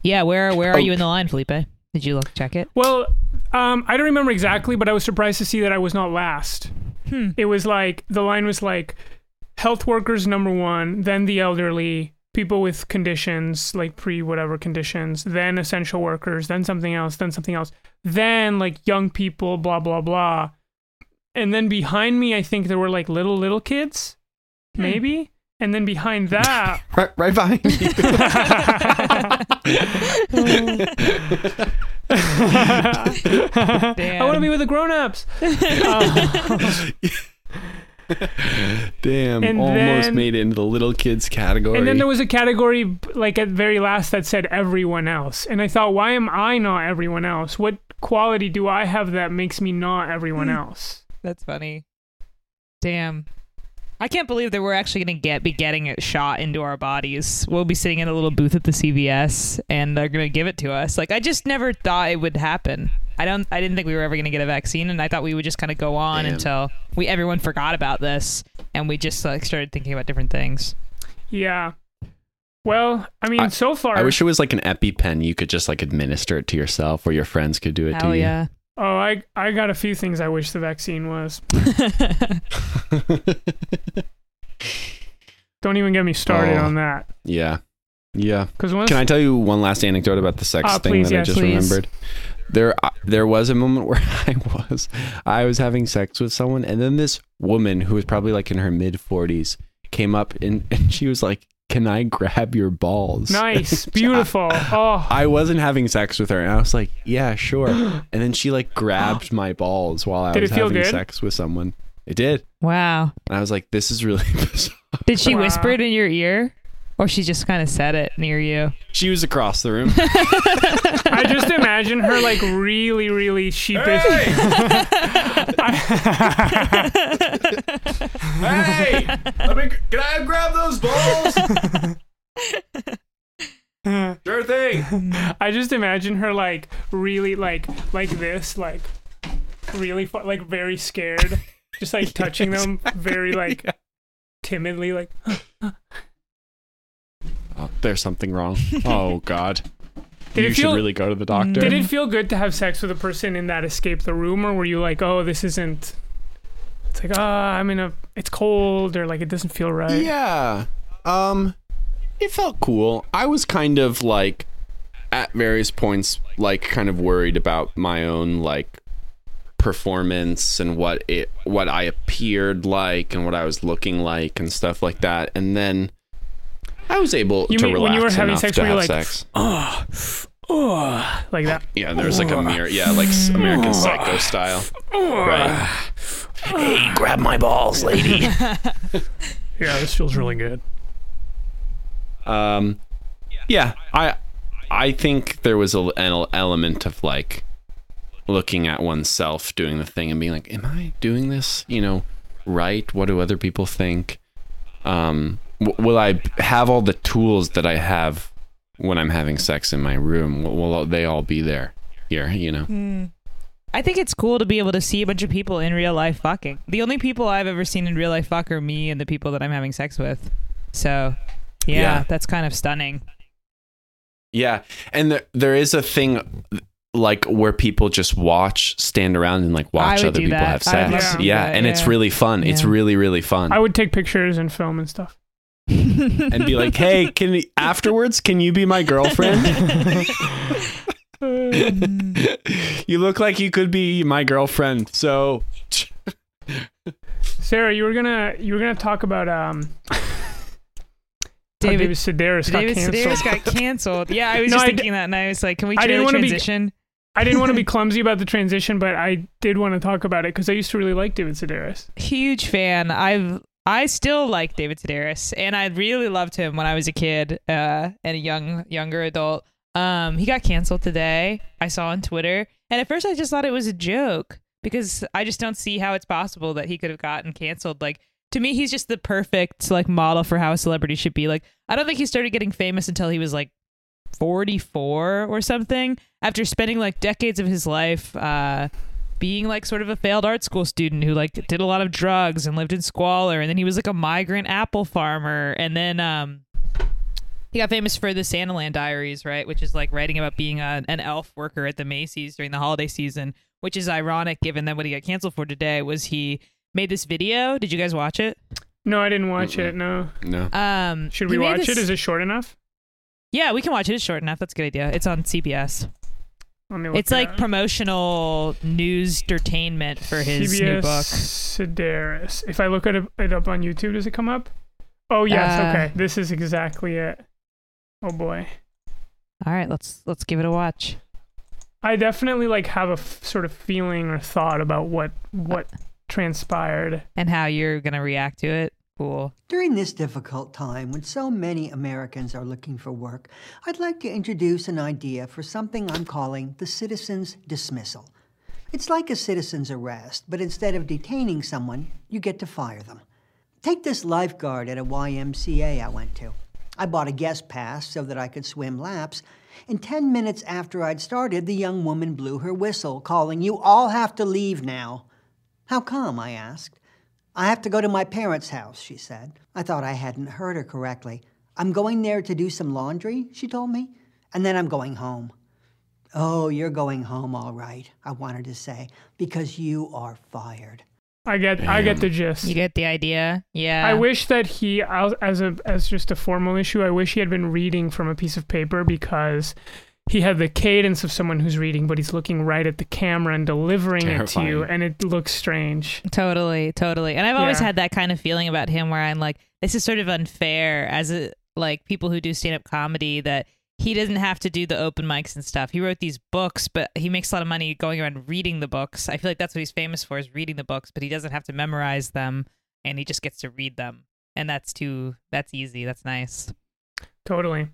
Yeah, where where are Oh. you in the line, Felipe? Did you look check it? Well, um, I don't remember exactly, but I was surprised to see that I was not last. Hmm. It was like the line was like health workers number one, then the elderly, people with conditions like pre whatever conditions, then essential workers, then something else, then something else, then like young people, blah blah blah, and then behind me, I think there were like little little kids, Hmm. maybe, and then behind that. Right, right behind you. I want to be with the grown-ups. Uh, Damn, And almost then- made it into the little kids category. And then there was a category like at very last that said everyone else. And I thought, why am I not everyone else? What quality do I have that makes me not everyone Hmm. else? That's funny. Damn. I can't believe that we're actually going to get be getting it shot into our bodies. We'll be sitting in a little booth at the CVS and they're going to give it to us. Like I just never thought it would happen. I don't I didn't think we were ever going to get a vaccine and I thought we would just kind of go on Damn. until we everyone forgot about this and we just like started thinking about different things. Yeah. Well, I mean, I- so far. I wish it was like an EpiPen. You could just like administer it to yourself, or your friends could do it Hell to you. yeah. oh, I I got a few things I wish the vaccine was. Don't even get me started Oh. on that. yeah, yeah. Because once Can I tell you one last anecdote about the sex Ah, thing please, that I just please. remembered? There, there was a moment where I was, I was having sex with someone, and then this woman who was probably like in her mid forties came up and, and she was like, "Can I grab your balls?" Nice, beautiful. Oh, I wasn't having sex with her, and I was like, "Yeah, sure." And then she like grabbed my balls while I Did was having good? sex with someone. It did, Wow. and I was like, "This is really bizarre." Did she Wow. whisper it in your ear? Or she just kind of said it near you? She was across the room. I just imagine her like really, really sheepish. hey, let me, can I grab those balls? sure thing. I just imagine her like really like like this, like really fu- like very scared, just like touching them very like timidly, like Oh, there's something wrong. Oh God. Did you it should really go to the doctor. Did it feel good to have sex with a person in that escape the room, or were you like, oh, this isn't? It's like, ah, I'm in a. It's cold, or like it doesn't feel right. Yeah. Um it felt cool. I was kind of like at various points like kind of worried about my own like performance and what it what I appeared like and what I was looking like and stuff like that. And then I was able You to mean relax when you were having enough sex, to were you have like, sex. Oh, oh, like that. Yeah, there was like a mirror. Yeah, like s- American Psycho style. Right. Hey, grab my balls, lady. Yeah, this feels really good. Um, yeah, I I think there was a, an element of like looking at oneself doing the thing and being like, "Am I doing this? You know, right? What do other people think? Um, w- will I have all the tools that I have when I'm having sex in my room? Will, will they all be there here? You know? Hmm. I think it's cool to be able to see a bunch of people in real life fucking. The only people I've ever seen in real life fuck are me and the people that I'm having sex with. So, yeah, Yeah. that's kind of stunning. Yeah, and there there is a thing like where people just watch, stand around and like watch other people that. have sex. love to do yeah, that, and it's really fun. It's really really fun. I would take pictures and film and stuff. And be like, "Hey, can afterwards can you be my girlfriend? you look like you could be my girlfriend." So, Sarah, you were gonna you were gonna talk about um David, David Sedaris got David canceled. Sedaris got canceled. Yeah, I was No, just I d- thinking that, and I was like, can we I didn't the wanna be- transition? I didn't want to be clumsy about the transition, but I did want to talk about it because I used to really like David Sedaris. Huge fan. I've I still like David Sedaris, and I really loved him when I was a kid uh, and a young younger adult. Um, he got canceled today. I saw on Twitter, and at first I just thought it was a joke because I just don't see how it's possible that he could have gotten canceled. Like to me, he's just the perfect like model for how a celebrity should be. Like I don't think he started getting famous until he was like 44 or something after spending like decades of his life uh being like sort of a failed art school student who like did a lot of drugs and lived in squalor and then he was like a migrant apple farmer and then um he got famous for the Santaland Diaries, right? Which is like writing about being a, an elf worker at the Macy's during the holiday season, which is ironic given that what he got canceled for today was he made this video. Did you guys watch it? No, I didn't watch it. No, no. Um, should we watch this- it? Is it short enough? Yeah, we can watch it. It's short enough. That's a good idea. It's on CBS. Let me look It's it like promotional news entertainment for his CBS new book. Sedaris. If I look at it, it up on YouTube, does it come up? Oh yes, Uh, okay. This is exactly it. Oh boy. All right, let's let's give it a watch. I definitely like have a f- sort of feeling or thought about what what transpired. And how you're gonna react to it. Cool. During this difficult time when so many Americans are looking for work, I'd like to introduce an idea for something I'm calling the citizen's dismissal. It's like a citizen's arrest, but instead of detaining someone, you get to fire them. Take this lifeguard at a YMCA I went to. I bought a guest pass so that I could swim laps. And 10 minutes after I'd started, the young woman blew her whistle, calling, You all have to leave now. How come? I asked. I have to go to my parents' house, she said. I thought I hadn't heard her correctly. I'm going there to do some laundry, she told me, and then I'm going home. Oh, you're going home, all right, I wanted to say, because you are fired. I get I get the gist. You get the idea. Yeah. I wish that he, as as a as just a formal issue, I wish he had been reading from a piece of paper because he had the cadence of someone who's reading, but he's looking right at the camera and delivering it to you, and it looks strange. Totally, totally. And I've always Yeah. had that kind of feeling about him where I'm like, this is sort of unfair as a like people who do stand up comedy that he doesn't have to do the open mics and stuff. He wrote these books, but he makes a lot of money going around reading the books. I feel like that's what he's famous for is reading the books, but he doesn't have to memorize them and he just gets to read them. And that's too that's easy. That's nice. Totally.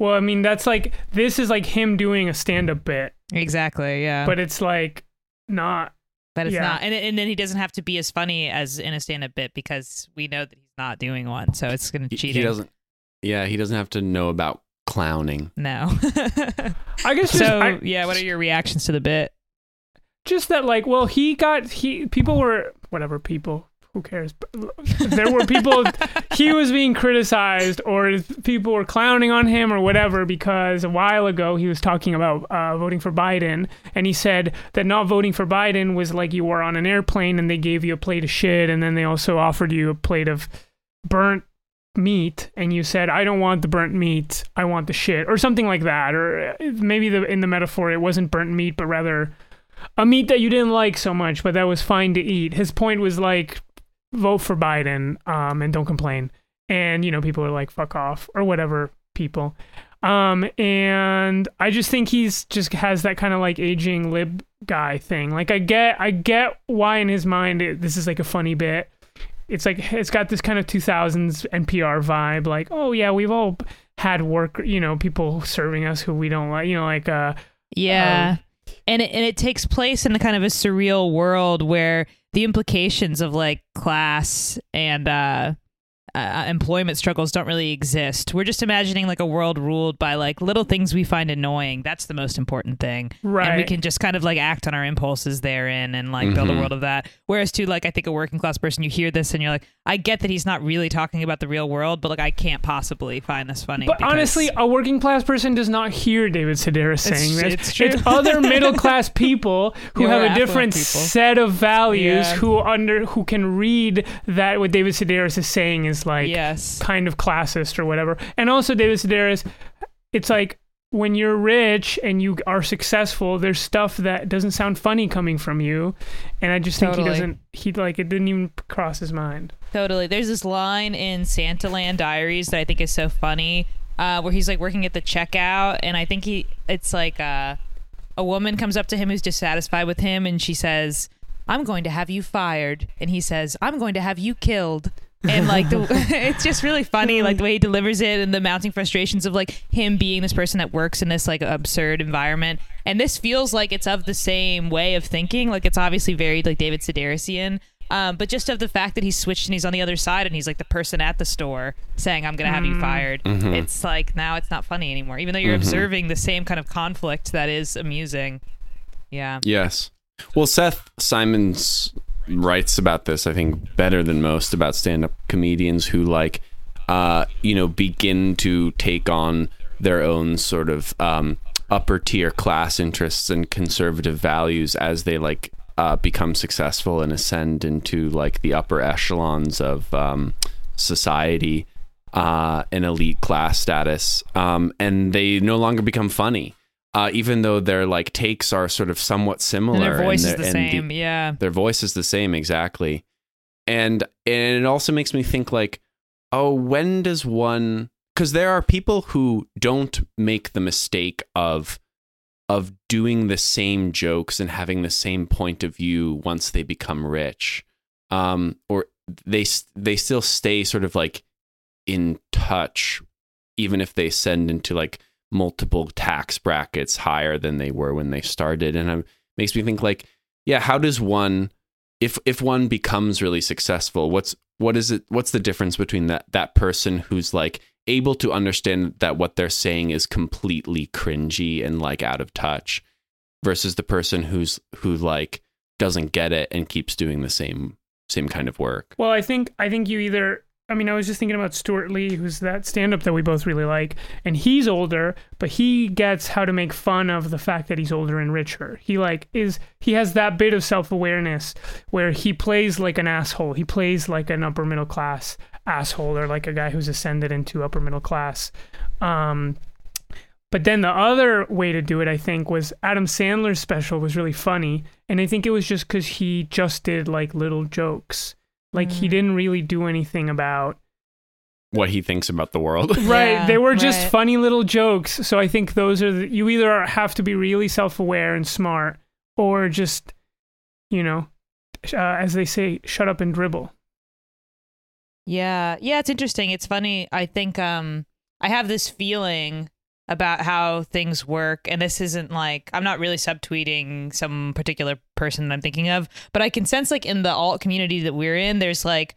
Well, I mean, that's like this is like him doing a stand-up bit, Exactly. Yeah. but it's like not. but it's yeah. not and and then he doesn't have to be as funny as in a stand up bit because we know that he's not doing one. So it's going to He, cheat. he doesn't. Yeah, he doesn't have to know about clowning. No. I guess just, so I, yeah, what are your reactions to the bit? just that like well he got he people were whatever people who cares? There were people he was being criticized or people were clowning on him or whatever because a while ago he was talking about uh, voting for biden and he said that not voting for biden was like you were on an airplane and they gave you a plate of shit and then they also offered you a plate of burnt meat and you said i don't want the burnt meat. I want the shit or something like that. Or uh, maybe the in the metaphor it wasn't burnt meat but rather a meat that you didn't like so much, but that was fine to eat. His point was like, vote for Biden, um, and don't complain. And you know, people are like, fuck off or whatever. People, um, and I just think he's just has that kind of like aging lib guy thing. Like I get, I get why in his mind it, this is like a funny bit. It's like it's got this kind of 2000s NPR vibe. Like, oh yeah, we've all had work, you know, people serving us who we don't like, you know, like uh Yeah. and it, and it takes place in a kind of a surreal world where the implications of like class and uh, uh, employment struggles don't really exist. We're just imagining like a world ruled by like little things we find annoying. That's the most important thing. Right. And we can just kind of like act on our impulses therein and like build a Mhm. world of that. Whereas to like I think a working class person, you hear this and you're like, I get that he's not really talking about the real world, but like I can't possibly find this funny. But because- honestly, a working class person does not hear David Sedaris It's- saying this. it's true. other middle class people who Who have a different people. set of values Yeah. who under who can read that what David Sedaris is saying is like yes. kind of classist or whatever. And also David Sedaris, it's like when you're rich and you are successful, there's stuff that doesn't sound funny coming from you. And I just think he doesn't he like it didn't even cross his mind. Totally. There's this line in Santa Land Diaries that I think is so funny, uh, where he's like working at the checkout, and I think he, it's like uh, a woman comes up to him who's dissatisfied with him, and she says, "I'm going to have you fired," and he says, "I'm going to have you killed." And like the, it's just really funny like the way he delivers it and the mounting frustrations of like him being this person that works in this like absurd environment. And this feels like it's of the same way of thinking. Like it's obviously very like david sedarisian. Um, but just of the fact that he's switched and he's on the other side and he's like the person at the store saying i'm gonna have you fired. Mhm. it's like now it's not funny anymore even though you're Mhm. observing the same kind of conflict that is amusing. Yeah. Yes. Well, Seth Simons writes about this, I think, better than most about stand up comedians who, like, uh, you know, begin to take on their own sort of um, upper tier class interests and conservative values as they, like, uh, become successful and ascend into, like, the upper echelons of um, society uh, and elite class status. Um, and they no longer become funny. Uh, even though their like takes are sort of somewhat similar, and their voice is their- the and same yeah their voice is the same exactly, and and it also makes me think like, oh, when does one? Because there are people who don't make the mistake of of doing the same jokes and having the same point of view once they become rich, um, or they they still stay sort of like in touch, even if they send into like multiple tax brackets higher than they were when they started. And it makes me think like yeah how does one if if one becomes really successful what's what is it what's the difference between that that person who's like able to understand that what they're saying is completely cringy and like out of touch versus the person who's who like doesn't get it and keeps doing the same same kind of work? Well, I think I think you either I mean, I was just thinking about Stewart Lee, who's that stand up that we both really like, and he's older, but he gets how to make fun of the fact that he's older and richer. He like is he has that bit of self-awareness where he plays like an asshole. He plays like an upper middle class asshole or like a guy who's ascended into upper middle class. Um but then the other way to do it, I think, was Adam Sandler's special was really funny. And I think it was just because he just did like little jokes. Like he Mm. didn't really do anything about what he thinks about the world. Right. Yeah, they were just right. funny little jokes. So I think those are the, you either have to be really self-aware and smart or just, you know, uh, as they say, shut up and dribble. Yeah. Yeah, it's interesting. It's funny. I think um I have this feeling about how things work. And this isn't like I'm not really subtweeting some particular person that I'm thinking of, but I can sense like in the alt community that we're in there's like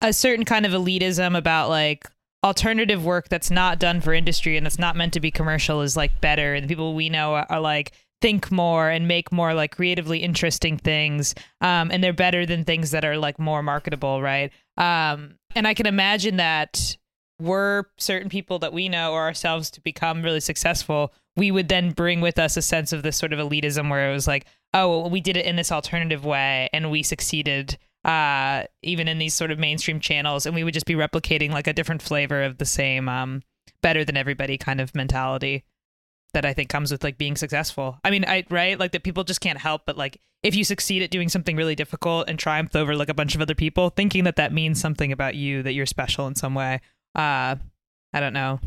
a certain kind of elitism about like alternative work that's not done for industry and that's not meant to be commercial is like better. And the people we know are, are like think more and make more like creatively interesting things um, and they're better than things that are like more marketable right? Um, and i can imagine that were certain people that we know or ourselves to become really successful we would then bring with us a sense of this sort of elitism where it was like oh well, we did it in this alternative way and we succeeded uh, even in these sort of mainstream channels and we would just be replicating like a different flavor of the same um, better than everybody kind of mentality that I think comes with like being successful. I mean, I right like that people just can't help but like if you succeed at doing something really difficult and triumph over like a bunch of other people, thinking that that means something about you that you're special in some way. Uh, I don't know.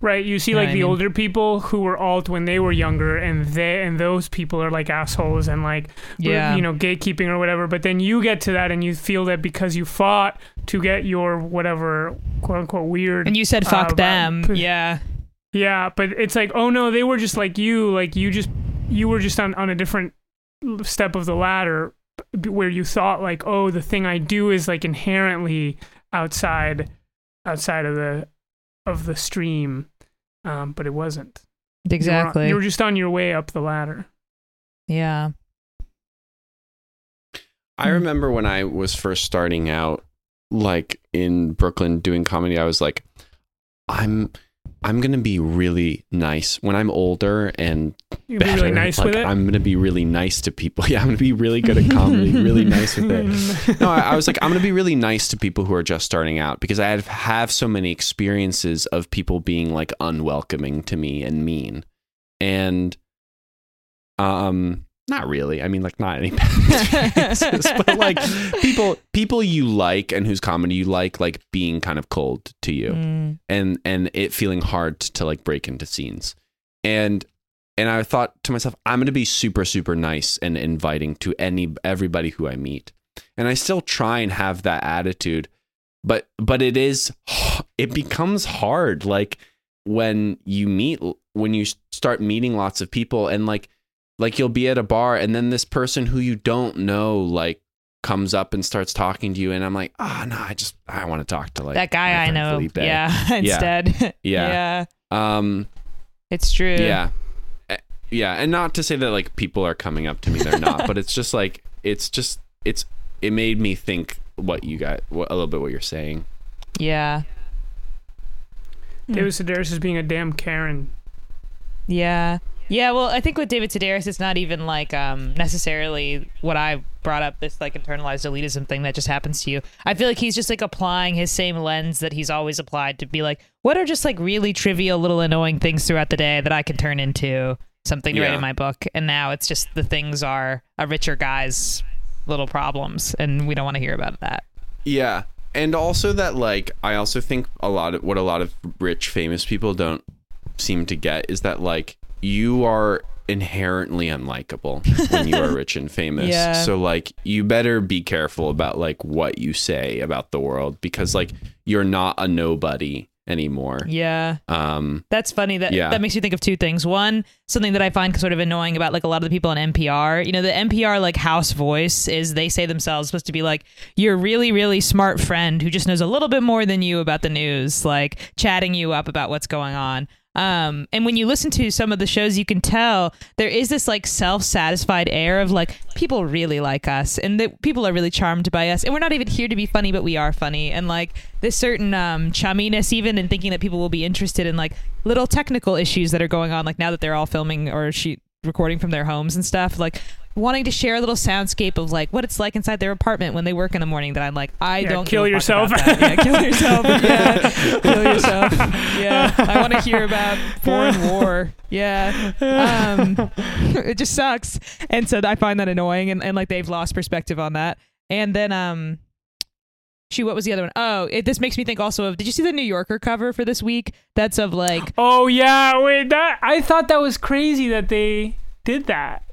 Right. You see You know like what I the mean? older people who were alt when they were younger and they and those people are like assholes and like Yeah. you know gatekeeping or whatever but then you get to that and you feel that because you fought to get your whatever quote unquote weird And you said fuck uh, them. p- Yeah. Yeah, but it's like, oh no, they were just like you. Like you just, you were just on, on a different step of the ladder where you thought like, oh, the thing I do is like inherently outside, outside of the, of the stream. Um, but it wasn't. You were Exactly. You were, just on your way up the ladder. yeah. I remember when I was first starting out, like in Brooklyn doing comedy, I was like, I'm I'm gonna be really nice when I'm older and better. really nice like, with it. I'm gonna be really nice to people. Yeah, I'm gonna be really good at comedy, really nice with it. No, I, I was like, I'm gonna be really nice to people who are just starting out because I have have so many experiences of people being like unwelcoming to me and mean, and um, not really. I mean, like not any but like people people you like and whose comedy you like, like being kind of cold to you Mm. and and it feeling hard to like break into scenes and and i thought to myself i'm going to be super super nice and inviting to any everybody who i meet and i still try and have that attitude but but it is it becomes hard like when you meet when you start meeting lots of people and like like you'll be at a bar and then this person who you don't know like comes up and starts talking to you and i'm like ah no i just i want to talk to like that guy I know. Felipe." Yeah. Instead. Yeah. yeah. um It's true. yeah Eh, yeah and not to say that like people are coming up to me they're not but it's just like it's just it's it made me think what you got what, a little bit what you're saying Yeah. David Sedaris is being a damn Karen. Yeah. Yeah, well, I think with David Sedaris, it's not even like um, necessarily what I brought up this like internalized elitism thing that just happens to you. I feel like he's just like applying his same lens that he's always applied to be like, what are just like really trivial, little annoying things throughout the day that I can turn into something to write in my book? And now it's just the things are a richer guy's little problems, and we don't want to hear about that. yeah and also that like i also think a lot of what a lot of rich famous people don't seem to get is that like you are inherently unlikable when you are rich and famous Yeah. so like you better be careful about like what you say about the world because like you're not a nobody anymore Yeah. um That's funny. That Yeah. that makes you think of two things. One, something that I find sort of annoying about like a lot of the people on NPR. You know, the NPR like house voice is they say themselves supposed to be like your really really smart friend who just knows a little bit more than you about the news, like chatting you up about what's going on. Um, and when you listen to some of the shows, you can tell there is this like self-satisfied air of like people really like us, and that people are really charmed by us, and we're not even here to be funny, but we are funny, and like this certain um, chumminess, even in thinking that people will be interested in like little technical issues that are going on, like now that they're all filming or shoot recording from their homes and stuff, like wanting to share a little soundscape of like what it's like inside their apartment when they work in the morning. That I'm like, I Yeah, don't kill give a fuck yourself. Yeah, kill yourself. Yeah, kill yourself. Yeah, I want to hear about foreign war. Yeah, um, it just sucks. And so I find that annoying, and, and like they've lost perspective on that. And then um, Shoot, what was the other one? Oh, it, this makes me think also of. Did you see the New Yorker cover for this week? That's of like Oh yeah, wait. That I thought that was crazy that they did that.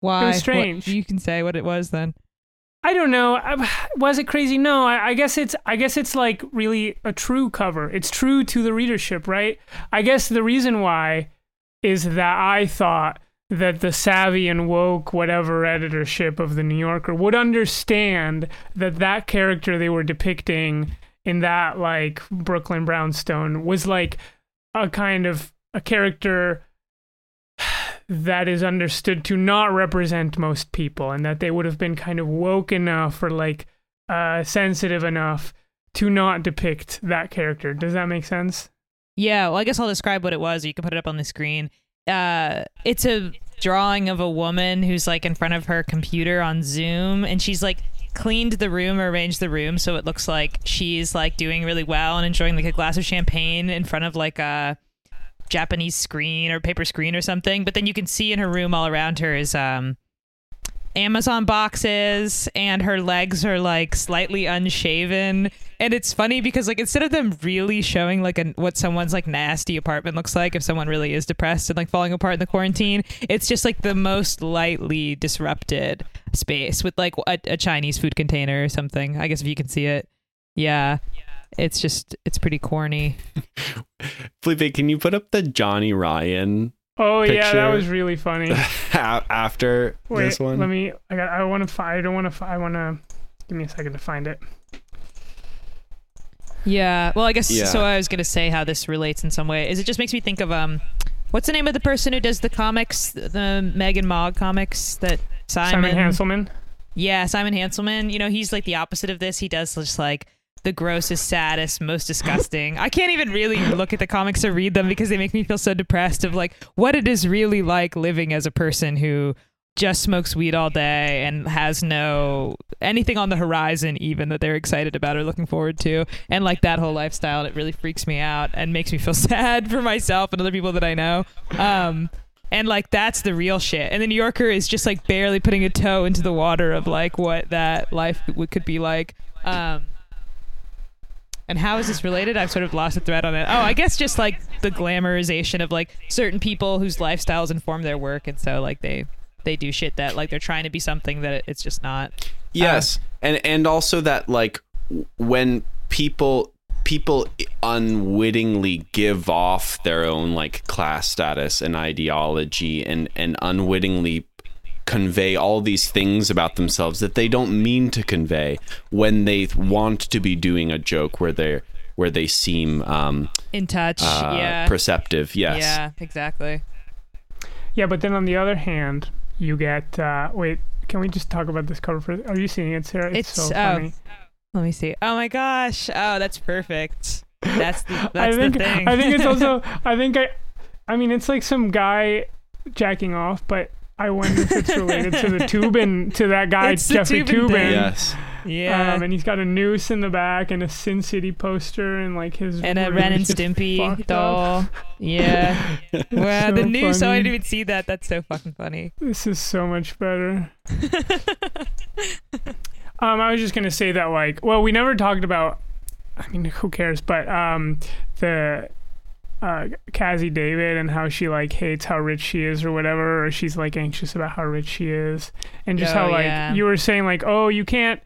why what- strange. you can say what it was then. I don't know. Uh, was it crazy? No. I, I guess it's. I guess it's like really a true cover. It's true to the readership, right? I guess the reason why is that I thought that the savvy and woke whatever editorship of the New Yorker would understand that that character they were depicting in that like Brooklyn Brownstone was like a kind of a character that is understood to not represent most people and that they would have been kind of woke enough or like uh sensitive enough to not depict that character does that make sense Yeah, well, I guess I'll describe what it was. You can put it up on the screen. Uh, it's a drawing of a woman who's like in front of her computer on Zoom, and she's like cleaned the room, or arranged the room so it looks like she's like doing really well and enjoying like a glass of champagne in front of like a Japanese screen or paper screen or something. But then you can see in her room all around her is um Amazon boxes and her legs are like slightly unshaven. And it's funny because like instead of them really showing like what someone's like nasty apartment looks like if someone really is depressed and like falling apart in the quarantine it's just like the most lightly disrupted space with like a, a chinese food container or something. I guess if you can see it. Yeah. It's just it's pretty corny. Felipe, can you put up the Johnny Ryan oh yeah that was really funny after wait this one? let me i got i want to find i don't want to i want to give me a second to find it Yeah. Well, I guess Yeah. so. I was gonna say how this relates in some way. Is it just makes me think of um, what's the name of the person who does the comics, the Megg and Mogg comics that Simon, simon hanselmann Yeah, Simon Hanselmann. You know, he's like the opposite of this. He does just like the grossest, saddest, most disgusting. I can't even really look at the comics or read them because they make me feel so depressed of like what it is really like living as a person who just smokes weed all day and has no anything on the horizon even that they're excited about or looking forward to. And like that whole lifestyle and it really freaks me out and makes me feel sad for myself and other people that I know. Um and like that's the real shit. And the new yorker is just like barely putting a toe into the water of like what that life w- could be like. Um and how is this related? I've sort of lost the thread on it. Oh, I guess just like the glamorization of like certain people whose lifestyles inform their work, and so like they they do shit that like they're trying to be something that it's just not. Yes, uh, and and also that like when people people unwittingly give off their own like class status and ideology and and unwittingly convey all these things about themselves that they don't mean to convey when they want to be doing a joke where they're where they seem um In touch, uh, yeah, perceptive yes yeah, exactly. Yeah, but then on the other hand, you get uh wait, can we just talk about this cover for Are you seeing it, Sarah? It's, It's- so oh. funny. Let me see. Oh my gosh! Oh, that's perfect. That's the I that's think the thing. I think it's also I think I I mean it's like some guy jacking off, but I wonder if it's related to the Toobin to that guy It's Jeffrey Toobin Tubin. yes yeah. Um, and he's got a noose in the back and a Sin City poster and like his and a room Ren and Stimpy doll. Yeah. Wow, the noose. news. So I didn't even see that. That's so fucking funny. This is so much better. um, I was just gonna say that like, well, we never talked about. I mean, who cares? But um, the uh, Cazzie David and how she like hates how rich she is or whatever, or she's like anxious about how rich she is, and just Oh, how like yeah. you were saying like, oh, you can't.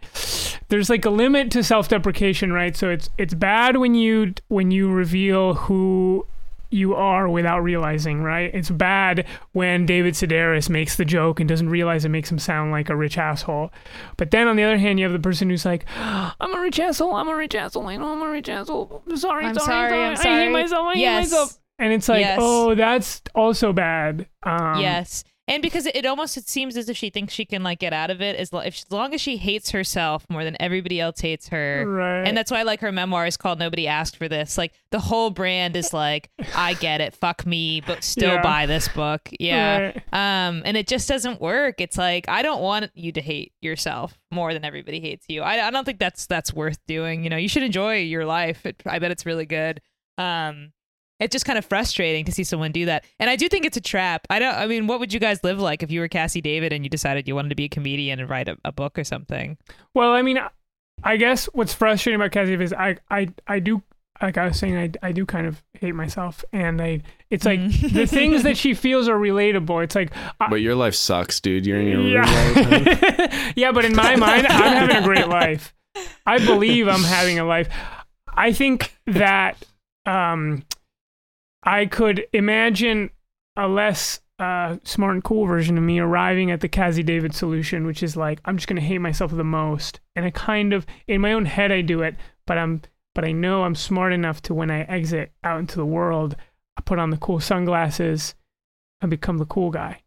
There's like a limit to self-deprecation, right? So it's it's bad when you when you reveal who you are without realizing, right? It's bad when David Sedaris makes the joke and doesn't realize it makes him sound like a rich asshole. But then on the other hand, you have the person who's like, I'm a rich asshole, I'm a rich asshole, I know I'm a rich asshole. I'm sorry, I'm sorry, sorry, I'm I hate myself, I Yes. hate myself. And it's like, Yes. oh, that's also bad. Um, yes. And because it, it almost it seems as if she thinks she can like get out of it as, lo- if, as long as she hates herself more than everybody else hates her. Right. And that's why like her memoir is called Nobody Asked for This. Like the whole brand is like, I get it, fuck me, but still Yeah. buy this book. Yeah. Right. Um, and it just doesn't work. It's like I don't want you to hate yourself more than everybody hates you. I, I don't think that's that's worth doing. You know, you should enjoy your life. It, I bet it's really good. Um, it's just kind of frustrating to see someone do that. And I do think it's a trap. I don't. I mean, what would you guys live like if you were Cazzie David and you decided you wanted to be a comedian and write a, a book or something? Well, I mean, I guess what's frustrating about Cazzie is I I I do like I was saying I I do kind of hate myself and I it's like Mm. the things that she feels are relatable. It's like I, But your life sucks, dude. You're in your room. yeah. all yeah, but in my mind, I'm having a great life. I believe I'm having a life. I think that um, I could imagine a less uh, smart and cool version of me arriving at the Cazzie David solution, which is like I'm just gonna hate myself the most, and I kind of in my own head I do it, but I'm but I know I'm smart enough to when I exit out into the world, I put on the cool sunglasses, and become the cool guy.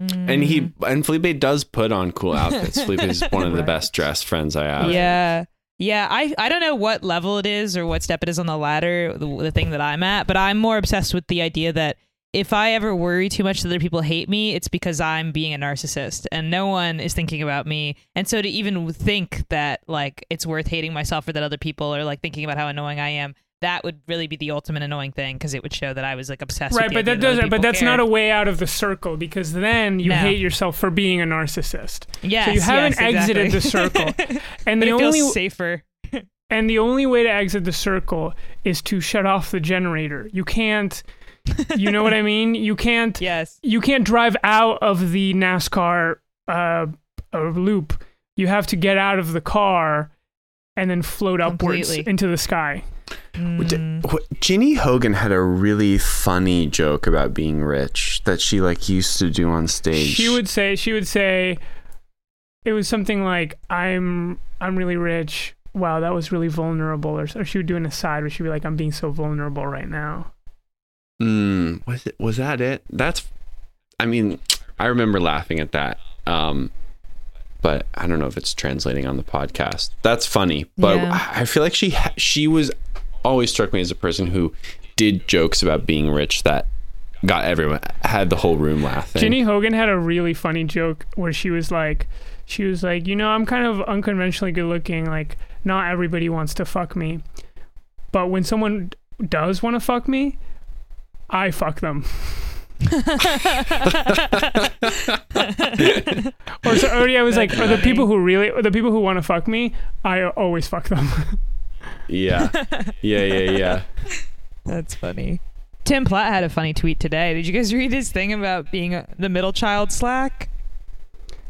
and he Mm. and Felipe does put on cool outfits. Felipe is one of the Right. best dressed friends I have. Yeah. Yeah, I, I don't know what level it is or what step it is on the ladder, the, the thing that I'm at, but I'm more obsessed with the idea that if I ever worry too much that other people hate me, it's because I'm being a narcissist and no one is thinking about me. And so to even think that like it's worth hating myself or that other people are like thinking about how annoying I am, that would really be the ultimate annoying thing because it would show that I was like obsessed right with the but that doesn't but that's not a way out of the circle because then you No. hate yourself for being a narcissist. Yes, so you haven't yes, exited the circle. And the only safer. and the only way to exit the circle is to shut off the generator. You can't you know what i mean? You can't Yes. you can't drive out of the nascar uh, uh, loop. You have to get out of the car and then float upwards into the sky Mm. Ginny Hogan had a really funny joke about being rich that she like used to do on stage. she would say she would say it was something like i'm i'm really rich wow that was really vulnerable or, or she would do an aside where she'd be like i'm being so vulnerable right now Mm, was it? Was that it? That's. I mean, I remember laughing at that. Um, but I don't know if it's translating on the podcast. That's funny, but Yeah. I I feel like she she was always struck me as a person who did jokes about being rich that got everyone had the whole room laughing. Ginny Hogan had a really funny joke where she was like, she was like, you know, I'm kind of unconventionally good looking. Like, not everybody wants to fuck me, but when someone does want to fuck me, I fuck them. or so, or yeah, I was like, or the people who really, the people who want to fuck me, I always fuck them. Yeah, yeah, yeah, yeah. That's funny. Tim Platt had a funny tweet today. Did you guys read his thing about being a, the middle child Slack?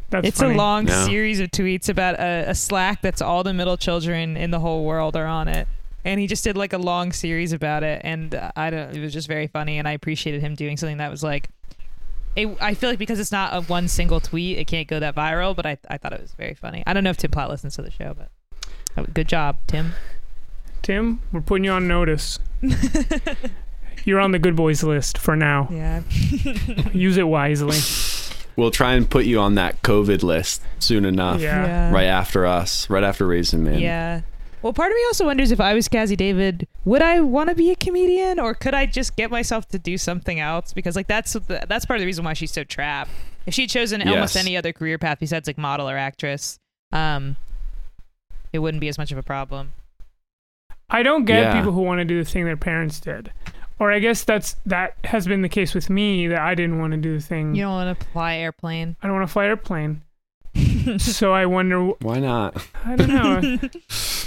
That's it's funny. a long No. series of tweets about a, a Slack that's all the middle children in the whole world are on it. And he just did like a long series about it, and uh, I don't. It was just very funny, and I appreciated him doing something that was like. It, I feel like because it's not a one single tweet, it can't go that viral. But I, I thought it was very funny. I don't know if Tim Platt listens to the show, but oh, good job, Tim. Tim, we're putting you on notice. You're on the good boys list for now. Yeah. Use it wisely. We'll try and put you on that COVID list soon enough. Yeah. Right after us, right after Raisin Man. Yeah. Well, part of me also wonders if I was Cazzie David, would I want to be a comedian, or could I just get myself to do something else? Because like that's the, that's part of the reason why she's so trapped. If she'd chosen almost any other career path besides like model or actress, um, it wouldn't be as much of a problem. I don't get Yeah. people who want to do the thing their parents did. Or I guess that's that has been the case with me that I didn't want to do the thing. You don't want to fly airplane. I don't want to fly airplane. so I wonder Why not? I don't know.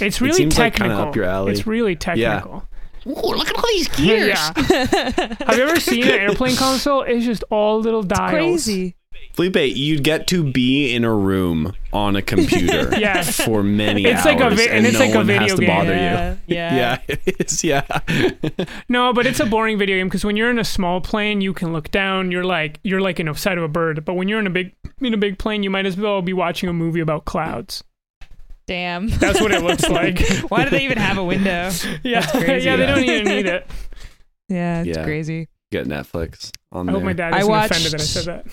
It's really seems like technical. up your alley. It's really technical. Yeah. Ooh, look at all these gears. Yeah. Have you ever seen an airplane console? It's just all little dials. Crazy. Felipe, you'd get to be in a room on a computer Yeah. for many It's hours, like a vi- and and it's no like a one has to game. bother Yeah. you. Yeah. Yeah, it is. Yeah. No, but it's a boring video game because when you're in a small plane, you can look down. You're like you're like in a side of a bird. But when you're in a big in a big plane, you might as well be watching a movie about clouds. Damn. That's what it looks like. Why do they even have a window? Yeah, crazy. yeah, they don't even need it. Yeah, it's Yeah. crazy. Get Netflix on I there. hope my dad I isn't watched- offended that I said that.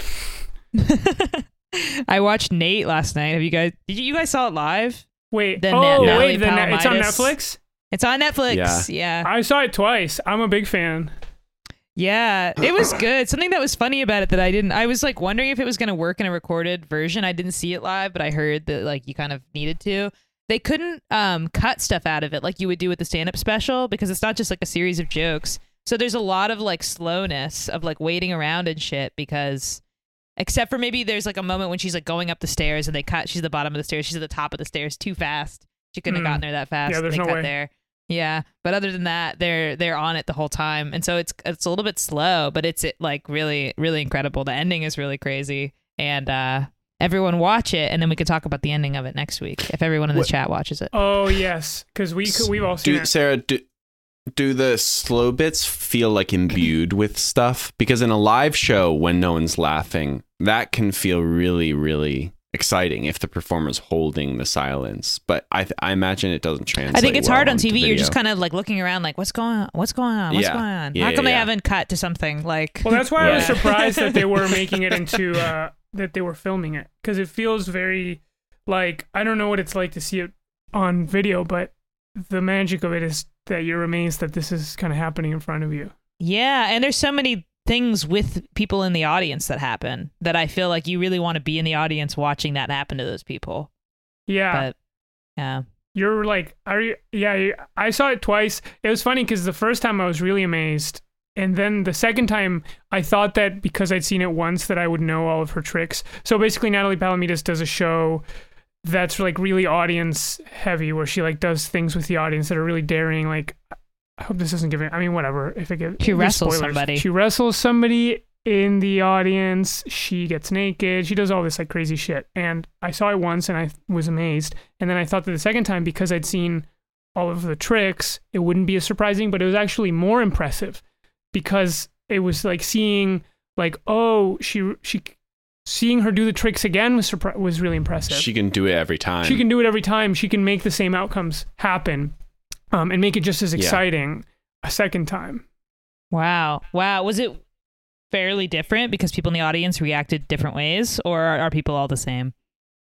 I watched Nate last night. Have you guys? Did you, you guys saw it live? Wait, The oh Nat- wait, Natalie the net, it's on Netflix. It's on Netflix. Yeah. yeah. I saw it twice. I'm a big fan. Yeah, it was good. Something that was funny about it that I didn't I was like wondering if it was going to work in a recorded version. I didn't see it live, but I heard that like you kind of needed to. They couldn't um cut stuff out of it like you would do with the stand-up special because it's not just like a series of jokes. So there's a lot of like slowness of like waiting around and shit because except for maybe there's like a moment when she's like going up the stairs and they cut she's at the bottom of the stairs, she's at the top of the stairs too fast. She couldn't Mm. have gotten there that fast. Yeah, there's they no cut way. there. Yeah, but other than that, they're they're on it the whole time, and so it's it's a little bit slow, but it's it, like really really incredible. The ending is really crazy, and uh, everyone watch it, and then we could talk about the ending of it next week if everyone in the What- chat watches it. Oh yes, because we could, we've all seen Do, it. Sarah, do, do the slow bits feel like imbued with stuff? Because in a live show, when no one's laughing, that can feel really, really exciting if the performer's holding the silence. But I, th- I imagine it doesn't translate. I think it's well hard on onto TV. You're just kind of like looking around, like what's going on? What's going on? What's Yeah. going on? Yeah, How come yeah, they yeah. haven't cut to something like? Well, that's why I was surprised that they were making it into uh, that they were filming it because it feels very like I don't know what it's like to see it on video, but the magic of it is that you're amazed that this is kind of happening in front of you. Yeah, and there's so many things with people in the audience that happen that I feel like you really want to be in the audience watching that happen to those people. Yeah, But yeah, you're like, are you? Yeah, I saw it twice. It was funny because the first time I was really amazed, and then the second time I thought that because I'd seen it once that I would know all of her tricks. So basically, Natalie Palamides does a show that's like really audience heavy, where she like does things with the audience that are really daring. Like, I hope this doesn't give it. I mean, whatever. If it gives She wrestles spoilers. somebody. She wrestles somebody in the audience. She gets naked. She does all this like crazy shit. And I saw it once and I was amazed. And then I thought that the second time, because I'd seen all of the tricks, it wouldn't be as surprising, but it was actually more impressive because it was like seeing like oh she she seeing her do the tricks again was surpri- was really impressive. She can do it every time. She can do it every time. She can make the same outcomes happen, um, and make it just as Yeah. exciting a second time. wow, wow. Was it fairly different because people in the audience reacted different ways, or are, are people all the same?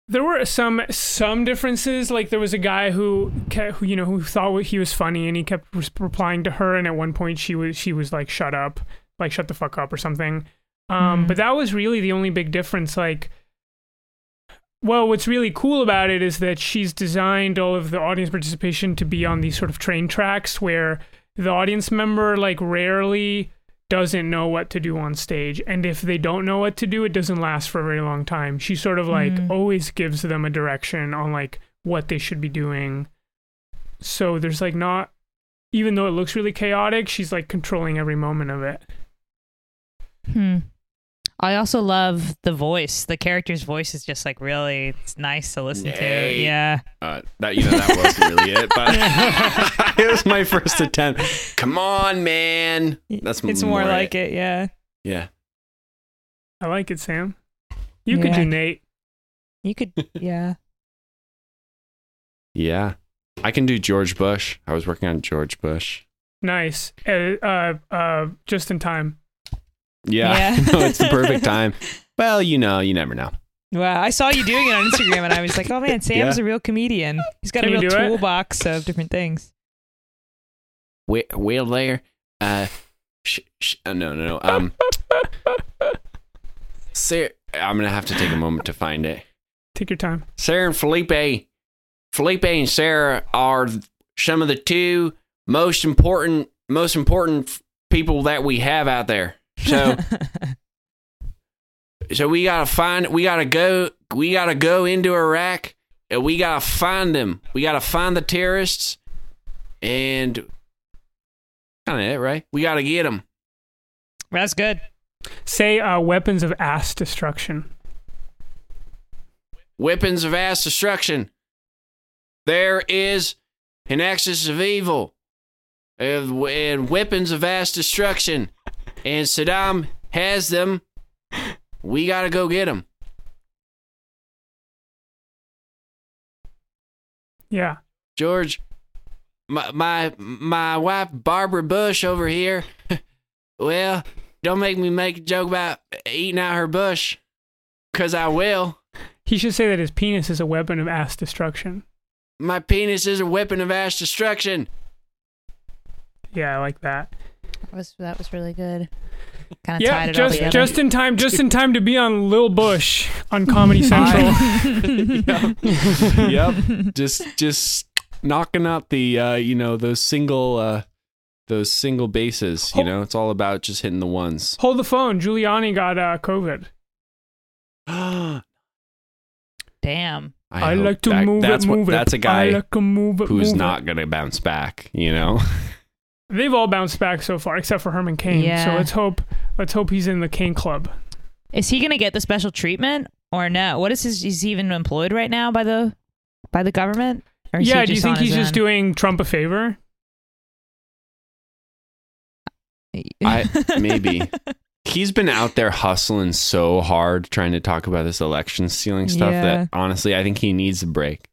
There were some some differences. Like there was a guy who, ke- who you know, who thought he was funny, and he kept res- replying to her. And at one point, she was she was like, "Shut up," like "Shut the fuck up" or something. Um, Mhm. But that was really the only big difference. Like, well, what's really cool about it is that she's designed all of the audience participation to be on these sort of train tracks where the audience member like rarely doesn't know what to do on stage and if they don't know what to do it doesn't last for a very long time she sort of like Mhm. always gives them a direction on like what they should be doing so there's like not even though it looks really chaotic she's like controlling every moment of it Hmm. I also love the voice. The character's voice is just like really it's nice to listen to. Yeah. Uh, that you know that wasn't really it, but it was my first attempt. Come on, man. That's it's more, like it. Yeah. Yeah. i like it sam you could do nate You could. Yeah. Yeah. I can do George Bush. I was working on George Bush. nice uh, uh, uh, just in time Yeah. Yeah. no, it's the perfect time. Well, you know, you never know. Wow, I saw you doing it on Instagram, and I was like, "Oh man, Sam's Yeah. a real comedian. He's got Can a real do it? toolbox of different things." Well, well there. Uh, sh- sh- uh, no, no, no. Um, Sarah, I'm gonna have to take a moment to find it. take your time Sarah and Felipe, Felipe and Sarah are some of the two most important, most important f- people that we have out there. So, so we gotta find, we gotta go, we gotta go into Iraq, and we gotta find them. We gotta find the terrorists, and kind of it, right? We gotta get them. That's good. say uh, weapons of ass destruction weapons of ass destruction. There is an axis of evil and, and weapons of ass destruction, and Saddam has them. We gotta go get them. yeah George, my my my wife Barbara Bush over here. well, don't make me make a joke about eating out her bush, cause I will. he should say that his penis is a weapon of ass destruction My penis is a weapon of ass destruction. yeah i like that That was that was really good. Kind of yeah, tied it just all together. just in time, just in time to be on Lil Bush on Comedy Central. yep. Just just knocking out the uh, you know, those single uh those single bases, you know, it's all about just hitting the ones. Hold the phone. Giuliani got uh, COVID. Damn. I, hope like to that- move that's it, what- it. That's a guy like move it, who's move it. not gonna bounce back. You know. They've all bounced back so far, except for Herman Cain. So let's hope. Let's hope he's in the Cain Club. Is he gonna get the special treatment or no? What is his? Is he even employed right now by the by the government? Or is yeah. he Do you think he's his just doing Trump a favor? I maybe he's been out there hustling so hard trying to talk about this election stealing stuff Yeah. that honestly I think he needs a break.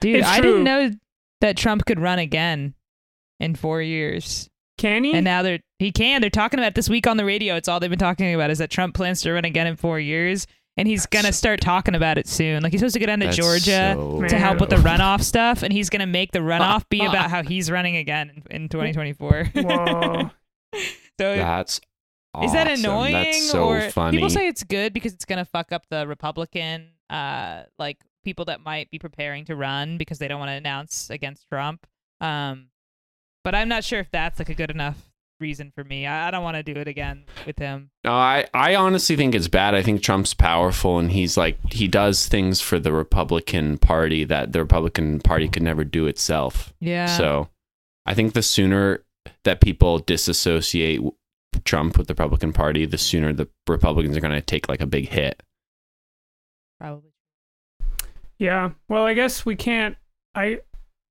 Dude, It's I true. didn't know that Trump could run again in four years. Can he? And now they're he can. They're talking about it this week on the radio. It's all they've been talking about is that Trump plans to run again in four years, and he's gonna start talking about it soon. Like he's supposed to go down to That's Georgia so to help with the runoff stuff, and he's gonna make the runoff be about how he's running again in, in 2024. Whoa. so That's is that annoying That's so or funny. people say it's good because it's gonna fuck up the Republican uh like people that might be preparing to run because they don't want to announce against Trump. Um, but I'm not sure if that's like a good enough reason for me. I, I don't want to do it again with him. No, I, I honestly think it's bad. I think Trump's powerful and he's like he does things for the Republican Party that the Republican Party could never do itself. Yeah. So I think the sooner that people disassociate Trump with the Republican Party, the sooner the Republicans are going to take like a big hit. probably. Yeah. Well, I guess we can't. I,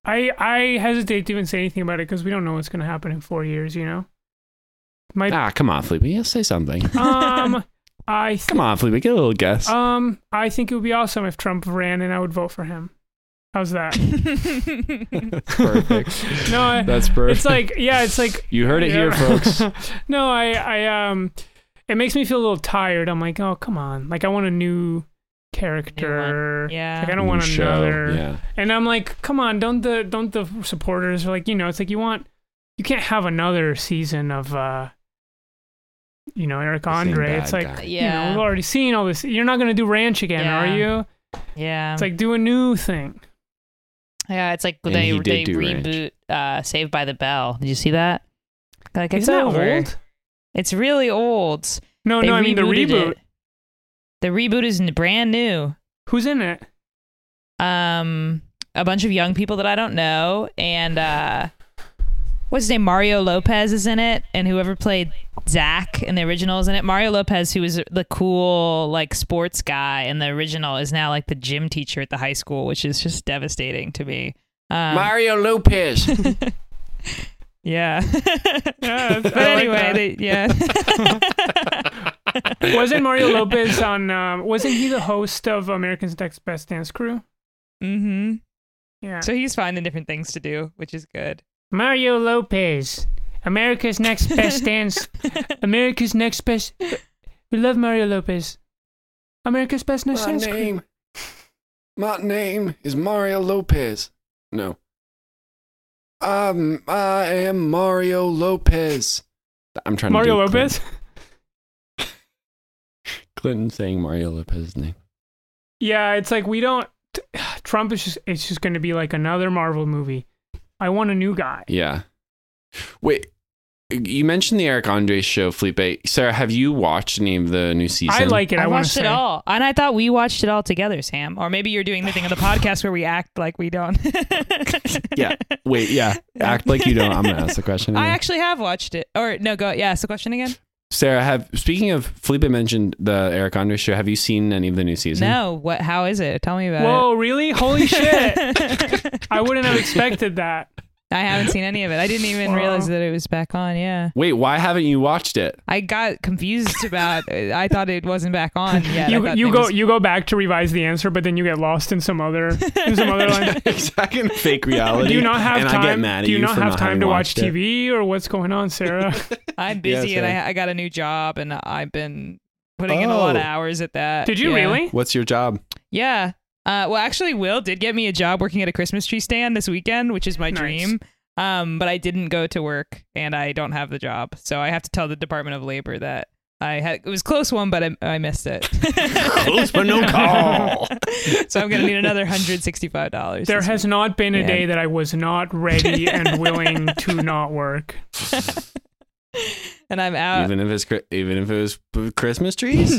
I, I hesitate to even say anything about it because we don't know what's going to happen in four years. You know. Might. Ah, come on, Felipe. Yeah, say something. Um. I. Th- Come on, Felipe. Get a little guess. um. I think it would be awesome if Trump ran and I would vote for him. How's that? Perfect. No, I- That's perfect. It's like yeah. It's like you heard it here, folks. no, I, I, um, it makes me feel a little tired. I'm like, oh, come on. Like, I want a new character. Yeah. Like, I don't want New show, another. Yeah. And I'm like, come on, don't the, don't the supporters are like, you know, it's like you want, you can't have another season of, uh, you know, Eric Andre. It's like, guy. you know, Yeah. we've already seen all this. You're not going to do Ranch again, Yeah. are you? yeah. It's like, do a new thing. yeah, it's like And they they do Ranch. reboot uh Saved by the Bell. Did you see that? Like it's Isn't that over. old? It's really old. No, They no, I mean the reboot. it. The reboot is brand new. Who's in it? um a bunch of young people that I don't know and uh what's his name Mario Lopez is in it and whoever played Zach in the original is in it Mario Lopez who was the cool like sports guy in the original is now like the gym teacher at the high school which is just devastating to me um, Mario Lopez. Yeah, yeah but I like anyway they, yeah wasn't Mario Lopez on? Um, wasn't he the host of America's Next Best Dance Crew? Mm-hmm. Yeah. so he's finding different things to do which is good Mario Lopez, America's Next Best Dance. America's Next Best. We love Mario Lopez. America's Best Dance Crew. my name is Mario Lopez. No. Um, I am Mario Lopez. I'm trying Mario to do Lopez. Clinton, Clinton saying Mario Lopez's name. Yeah, it's like we don't. Trump is just. It's just going to be like another Marvel movie. I want a new guy. Yeah. Wait, you mentioned the Eric Andre show, Felipe. Sarah, have you watched any of the new season? I like it. I, I, watched say. it all, and I thought we watched it all together, Sam. Or maybe you're doing the thing on the podcast where we act like we don't. Yeah. Wait, yeah. Act like you don't. I'm gonna ask the question. I actually have watched it. Or no, go. Yeah, ask the question again. Sarah, have speaking of Felipe mentioned the Eric Andre show. Have you seen any of the new season? No, what? How is it? Tell me about it. Whoa, really? Holy shit! I wouldn't have expected that. I haven't seen any of it. I didn't even realize that it was back on. Yeah, Wait, why haven't you watched it? I got confused about. I thought it wasn't back on yet. I you thought you it go was- you go back to revise the answer, but then you get lost in some other in some other line. exactly in fake reality. Do you not have and time? I get mad at do you, you not for have not time having to watch watched it. TV or what's going on, Sarah? I'm busy and I, I got a new job and I've been putting in a lot of Oh. hours at that. Did you Yeah. really? What's your job? Yeah. Uh, well, actually, Will did get me a job working at a Christmas tree stand this weekend, which is my Nice. dream. Um, but I didn't go to work, and I don't have the job, so I have to tell the Department of Labor that I had. It was close one, but I, I missed it. Close but no call. so I'm gonna need another hundred sixty-five dollars. There has not been a Yeah. day that I was not ready and willing to not work. and I'm out. even if it's even if it was Christmas trees.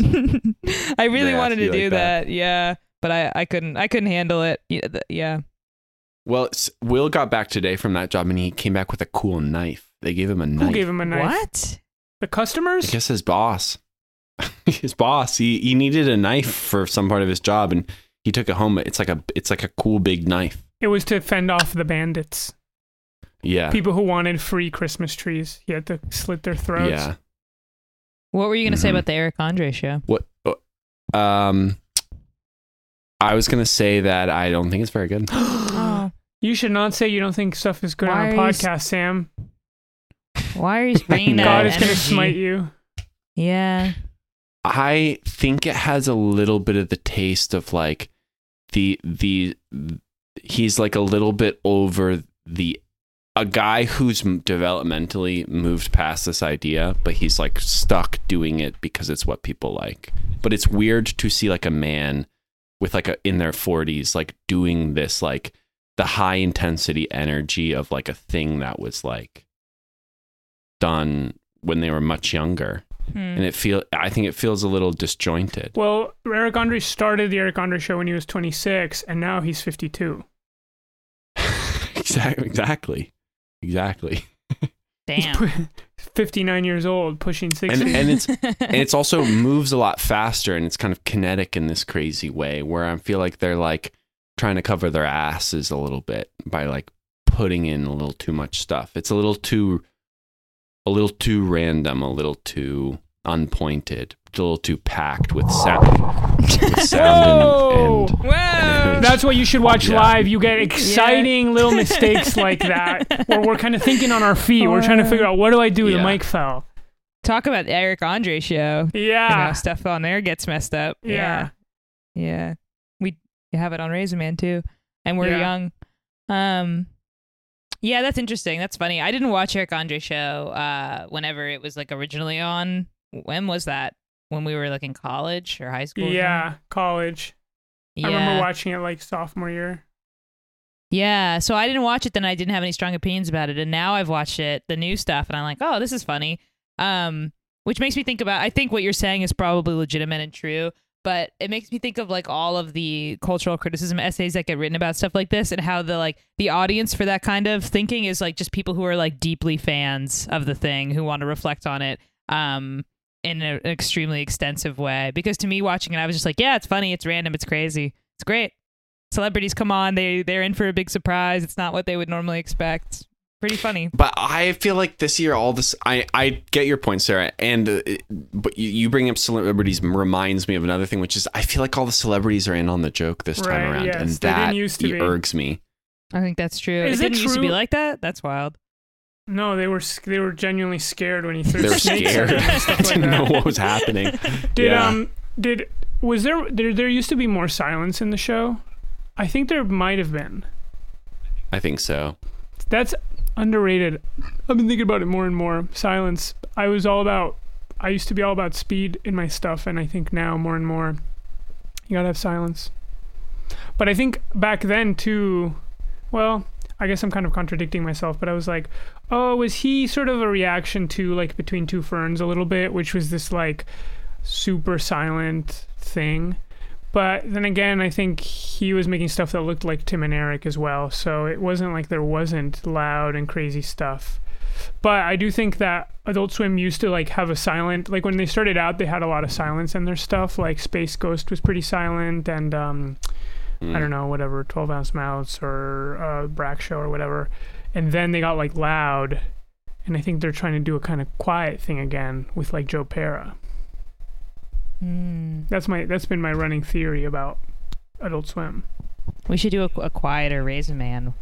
I really They ask wanted to do like that. that. Yeah. But I I couldn't I couldn't handle it. Yeah. Well, Will got back today from that job and he came back with a cool knife. They gave him a knife. Who gave him a knife? What? The customers? I customers? guess his boss. his boss. He he needed a knife for some part of his job and he took it home. It's like a it's like a cool big knife. It was to fend off the bandits. Yeah. People who wanted free Christmas trees. He had to slit their throats. Yeah. What were you gonna say Mhm. about the Eric Andre show? What um I was going to say that I don't think it's very good. You should not say you don't think stuff is good on a Why are you s- podcast, Sam. why are you bringing that? God is going to energy? smite you. Yeah. I think it has a little bit of the taste of like the the he's like a little bit over the a guy who's m- developmentally moved past this idea, but he's like stuck doing it because it's what people like. But it's weird to see like a man with like a in their 40s like doing this like the high intensity energy of like a thing that was like done when they were much younger Hmm. and it feel I think it feels a little disjointed. Well, Eric Andre started the Eric Andre show when he was 26, and now he's 52. exactly, exactly, exactly. Damn. 59 years old, pushing 60. And and it's and it's also moves a lot faster and it's kind of kinetic in this crazy way where I feel like they're like trying to cover their asses a little bit by like putting in a little too much stuff. It's a little too a little too random, a little too unpointed, a little too packed with sound, with sound Whoa! and, and Whoa. That's what you should watch Yeah. live. You get exciting little mistakes like that, where we're kind of thinking on our feet. We're trying to figure out what do I do? The mic fell. Talk about the Eric Andre show. You know, Yeah, stuff on there gets messed up. Yeah. Yeah. Yeah. We have it on Razor Man too. And we're Yeah. young. Um yeah, that's interesting. That's funny. I didn't watch Eric Andre show uh whenever it was like originally on. When was that? When we were like in college or high school? yeah. College. Yeah. I remember watching it like sophomore year. Yeah, so I didn't watch it then I didn't have any strong opinions about it and now I've watched it, the new stuff and I'm like, "Oh, this is funny." Um which makes me think about I think what you're saying is probably legitimate and true, but it makes me think of like all of the cultural criticism essays that get written about stuff like this and how the like the audience for that kind of thinking is like just people who are like deeply fans of the thing who want to reflect on it um in an extremely extensive way because to me watching it I was just like, "Yeah, it's funny, it's random, it's crazy. It's great." celebrities come on they they're in for a big surprise it's not what they would normally expect pretty funny But I feel like this year, all this, I, I get your point, Sarah. And, uh, but you, you bring up celebrities reminds me of another thing, which is I feel like all the celebrities are in on the joke this time Right, around. yes, and they that used to be. irks me. i think that's true Is it it didn't used to be like that that's wild No, they were they were genuinely scared when he threw They were snakes scared. at them and stuff like didn't know what was happening. Did Yeah. um did was there, there there used to be more silence in the show? I think there might have been. I think so. That's underrated. I've been thinking about it more and more. Silence. I was all about. I used to be all about speed in my stuff, and I think now more and more, you gotta have silence. But I think back then too. Well, I guess I'm kind of contradicting myself, but I was like, oh, was he sort of a reaction to like Between Two Ferns a little bit, which was this like super silent thing. But then again, I think he was making stuff that looked like Tim and Eric as well. So it wasn't like there wasn't loud and crazy stuff. But I do think that Adult Swim used to like have a silent like when they started out they had a lot of silence in their stuff. Like Space Ghost was pretty silent and um Mm. I don't know, whatever, 12 ounce Mouse or uh, Brak Show or whatever. And then they got like loud. And I think they're trying to do a kind of quiet thing again with like Joe Pera. Hmm. That's my that's been my running theory about Adult Swim. we should do a, a quieter raisin man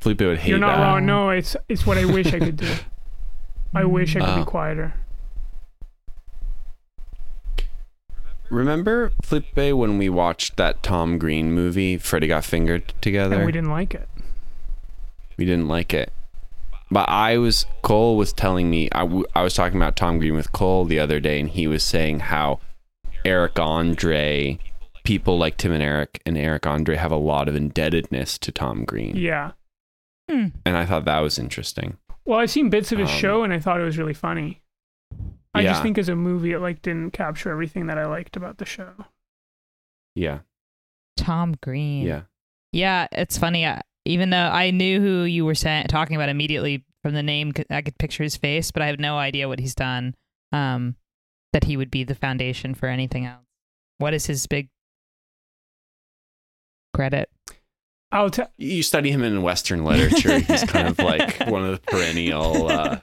Felipe would hate You're not that. wrong. No, it's it's what I wish I could do. I wish I could Oh. be quieter. Remember, Felipe, when we watched that Tom Green movie, Freddy Got Fingered together? And we didn't like it. we didn't like it. But I was Cole was telling me I, w- I was talking about Tom Green with Cole the other day, and he was saying how Eric Andre, people like Tim and Eric and Eric Andre have a lot of indebtedness to Tom Green, Yeah. Hmm. and I thought that was interesting. Well, I've seen bits of his Um, show and I thought it was really funny. I Yeah. just think as a movie, it like didn't capture everything that I liked about the show. Yeah. Tom Green. Yeah. Yeah, it's funny. uh, Even though I knew who you were saying, talking about immediately from the name, I could picture his face, but I have no idea what he's done. Um, that he would be the foundation for anything else. What is his big credit? I'll tell. You study him in Western literature. He's kind of like one of the perennial. Uh,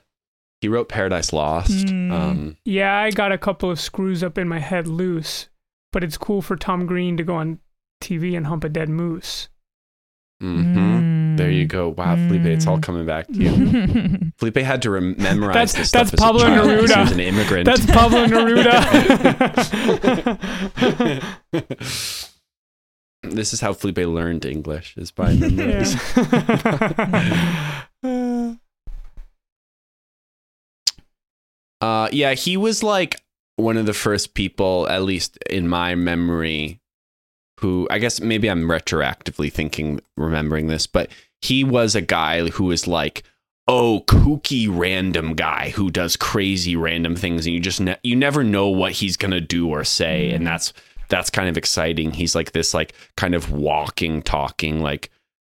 he wrote Paradise Lost. Mm. Um, Yeah, I got a couple of screws up in my head loose, but it's cool for Tom Green to go on TV and hump a dead moose. mhm. There you go. Wow, Felipe, it's all Mm. coming back to you. Felipe had to rem- memorize That's- this stuff that's as a Pablo child He Neruda. was an immigrant. That's Pablo Neruda. this is how Felipe learned English is by memorizing. yeah. Uh, yeah, he was like one of the first people, at least in my memory, who I guess maybe I'm retroactively thinking, remembering this, but he was a guy who was like, oh, kooky random guy who does crazy random things, and you just ne- you never know what he's gonna do or say, and Mhm. that's that's kind of exciting. He's like this like kind of walking, talking like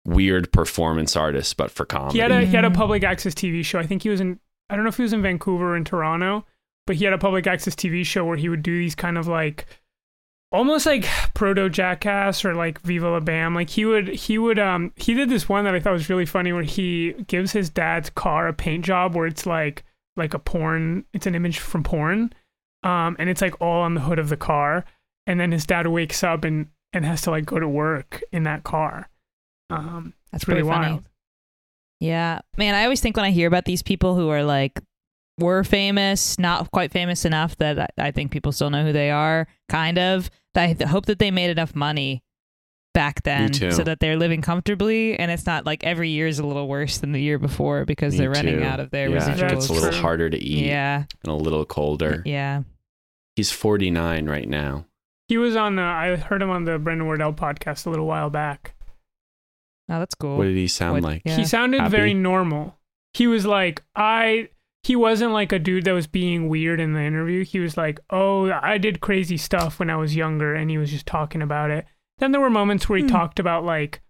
weird performance artist, but for comedy. He had a he had a public access TV show. I think he was in I don't know if he was in Vancouver or in Toronto, but he had a public access TV show where he would do these kind of like almost like proto jackass or like Viva La Bam. Like he would he would um he did this one that I thought was really funny where he gives his dad's car a paint job where it's like like a porn it's an image from porn. Um and it's like all on the hood of the car. And then his dad wakes up and and has to like go to work in that car. Um That's really wild. Yeah, man. I always think when I hear about these people who are like were famous, not quite famous enough that I, I think people still know who they are. Kind of. That I hope that they made enough money back then so that they're living comfortably, and it's not like every year is a little worse than the year before because Me they're running too. out of their yeah, it residuals. gets a little harder to eat yeah, and a little colder. yeah. He's 49 right now. He was on. Uh, I heard him on the Brendan Wardell podcast a little while back. Oh, that's cool. What did he sound What- like? Yeah. He sounded Happy? very normal. He was like, I. He wasn't like a dude that was being weird in the interview. He was like, "Oh, I did crazy stuff when I was younger," and he was just talking about it. Then there were moments where he Hmm. talked about like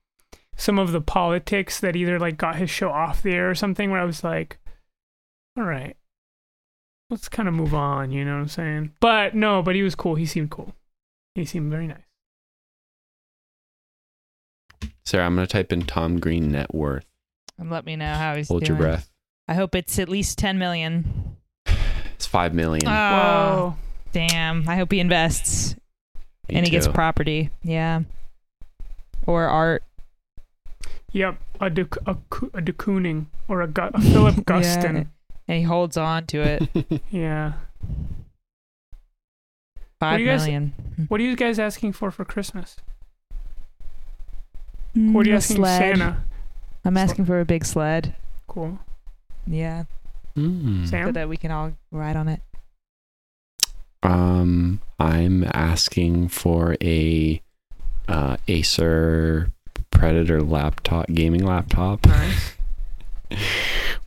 some of the politics that either like got his show off the air or something. Where I was like, "All right, let's kind of move on." You know what I'm saying? But no, but he was cool. He seemed cool. He seemed very nice. Sarah, I'm going to type in Tom Green net worth. and let me know how he's Hold doing. your breath. I hope it's at least ten million. It's 5 million. Oh, Whoa. damn! I hope he invests Me and he gets property. Yeah, or art. Yep, a de, a, coo- a de Kooning or a, Gu- a Philip Guston. and he holds on to it. yeah. Five you guys- What are you guys asking for for Christmas? Mm, What are you a asking sled. Santa? I'm asking for a big sled. Cool. Yeah, Mm. so that we can all ride on it. Um, I'm asking for a uh, Acer Predator laptop, gaming laptop Nice.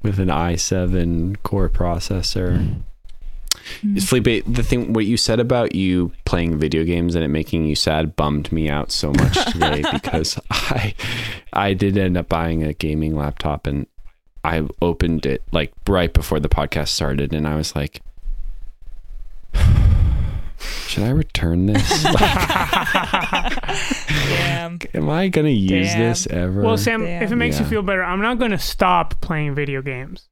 with an i7 core processor. Mm. Hmm. Is Felipe, the thing what you said about you playing video games and it making you sad bummed me out so much today because I I did end up buying a gaming laptop and I opened it like right before the podcast started and I was like should I return this? Damn. Am I gonna use Damn. this ever? well, Sam, Damn. if it makes you feel better, I'm not going to stop playing video games.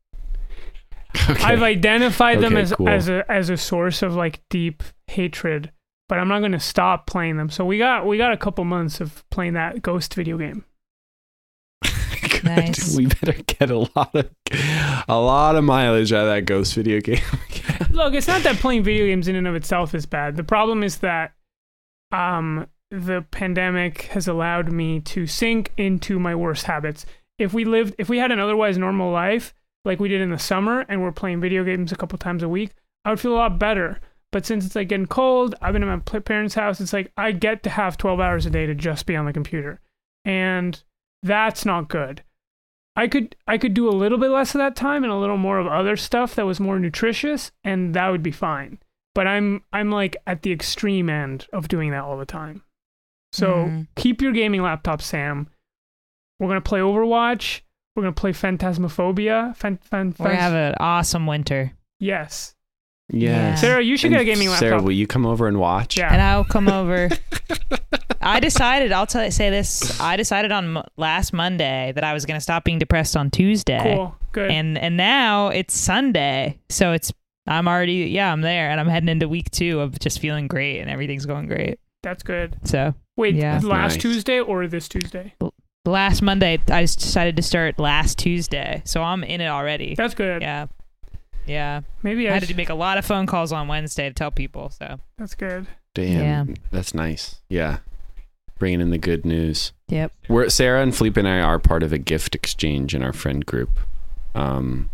Okay. I've identified them Okay, as cool. as a as a source of like deep hatred, but I'm not going to stop playing them. So we got we got a couple months of playing that Ghost video game. Good. Nice. We better get a lot of a lot of mileage out of that ghost video game. Look, it's not that playing video games in and of itself is bad. The problem is that um, the pandemic has allowed me to sink into my worst habits. If we lived, if we had an otherwise normal life like we did in the summer, and we're playing video games a couple times a week, I would feel a lot better. But since it's like getting cold, I've been at my parents' house. It's like I get to have 12 hours a day to just be on the computer, and that's not good. I could I could do a little bit less of that time and a little more of other stuff that was more nutritious and that would be fine. But I'm I'm like at the extreme end of doing that all the time. So Mhm. keep your gaming laptop, Sam. We're gonna play Overwatch. We're gonna play Phantasmophobia. Fan, fan, We're gonna have an awesome winter. yes. Yeah. Sarah, you should And get a gaming Sarah, laptop. will you come over and watch? Yeah. And I'll come over. I decided, I'll tell say this. I decided on mo- last Monday that I was going to stop being depressed on Tuesday. Cool. Good. And and now it's Sunday. So it's I'm already yeah, I'm there and I'm heading into week 2 of just feeling great and everything's going great. That's good. So, Wait, Yeah. last Nice. Tuesday or this Tuesday? Last Monday I just decided to start last Tuesday. So I'm in it already. That's good. Yeah. Yeah. Maybe I I had sh- to make a lot of phone calls on Wednesday to tell people. So, That's good. Damn, Yeah. that's nice. Yeah, bringing in the good news. yep. We're Sarah and Felipe and I are part of a gift exchange in our friend group. Um,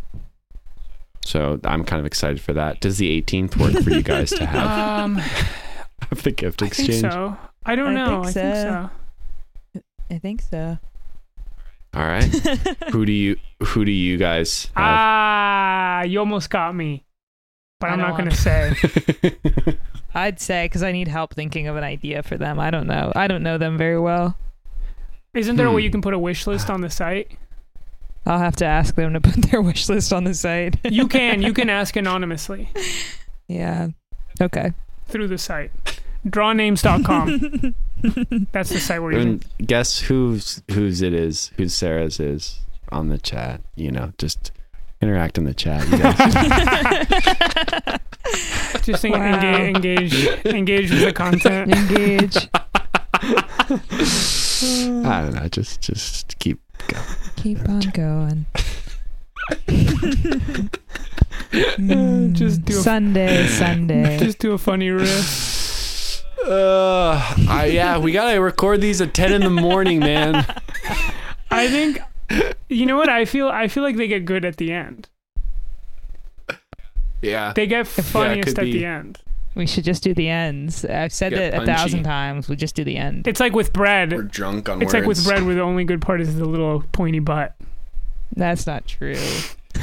so I'm kind of excited for that. Does the 18th work for you guys to have, Um, have the gift I exchange? think so. I don't I know. think I think so. So. I think so. All right. who do you who do you guys have? Ah, you almost got me. But I I'm don't not gonna say. I'd say because I need help thinking of an idea for them. I don't know. I don't know them very well. Isn't there a way Hmm. you can put a wish list on the site? I'll have to ask them to put their wish list on the site. You can. You can ask anonymously yeah. Okay. through the site. Drawnames.com. That's the site we're using. and guess whose whose it is, whose Sarah's is on the chat. You know, just interact in the chat. You guys. Just en- Wow. engage, engage, engage with the content. Engage. I don't know. Just just keep going. Keep on going. Mm, Just do a- Sunday, Sunday. Just do a funny riff. Uh, I, yeah, we gotta record these at ten in the morning, man. I think. You know what I feel? I feel like they get good at the end. Yeah. They get funniest could at be. the end. we should just do the ends. I've said Get it a punchy. thousand times. We just do the end. It's like with bread. We're drunk on It's like with bread, where the only good part is the little pointy butt. That's not true.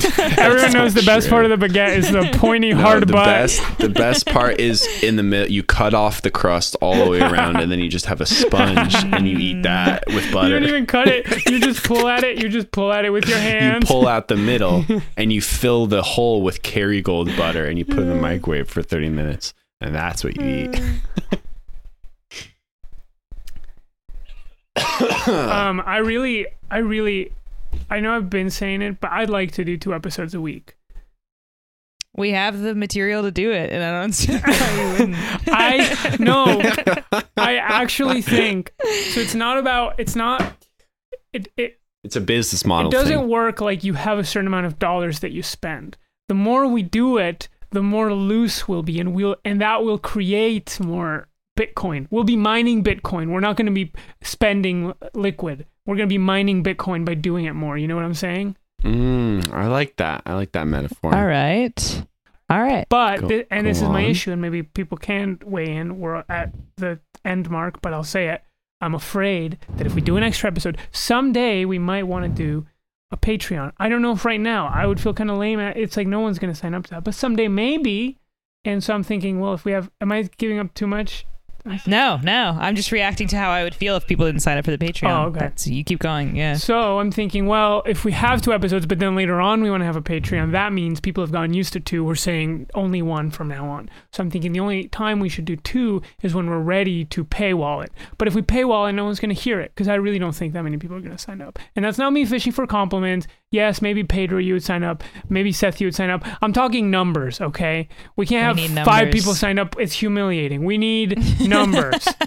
Everyone knows the best true. part of the baguette is the pointy No, hard the butt. best the best part is in the middle. You cut off the crust all the way around, and then you just have a sponge, and you eat that with butter. You don't even cut it. You just pull at it. You just pull at it with your hands. you pull out the middle, and you fill the hole with Kerrygold butter, and you put it in the microwave for thirty minutes, and that's what you eat. um, I really, I really, I know I've been saying it, but I'd like to do two episodes a week. We have the material to do it, and I don't see why we wouldn't. I no, I actually think so. It's not about. It's not. It it It's a business model. it doesn't thing. work like you have a certain amount of dollars that you spend. The more we do it, the more loose we'll be, and we'll and that will create more Bitcoin. We'll be mining Bitcoin. We're not going to be spending liquid. We're going to be mining Bitcoin by doing it more. You know what I'm saying? Mm, I like that. I like that metaphor. All right. All right. But Go- thi- and this is my on. issue, and maybe people can weigh in. We're at the end mark, but I'll say it. I'm afraid that if we do an extra episode, someday we might want to do a Patreon. I don't know if right now I would feel kind of lame. It's like no one's going to sign up to that, but someday maybe. And so I'm thinking, well, if we have, am I giving up too much? No, no. I'm just reacting to how I would feel if people didn't sign up for the Patreon. Oh, okay. That's, you keep going. Yeah. So I'm thinking, well, if we have two episodes, but then later on we want to have a Patreon, that means people have gotten used to two. We're saying only one from now on. So I'm thinking the only time we should do two is when we're ready to paywall it. But if we paywall it, no one's going to hear it because I really don't think that many people are going to sign up. And that's not me fishing for compliments. Yes, maybe Pedro, you would sign up. Maybe Seth, you would sign up. I'm talking numbers, okay? We can't We have five people sign up. It's humiliating. We need numbers.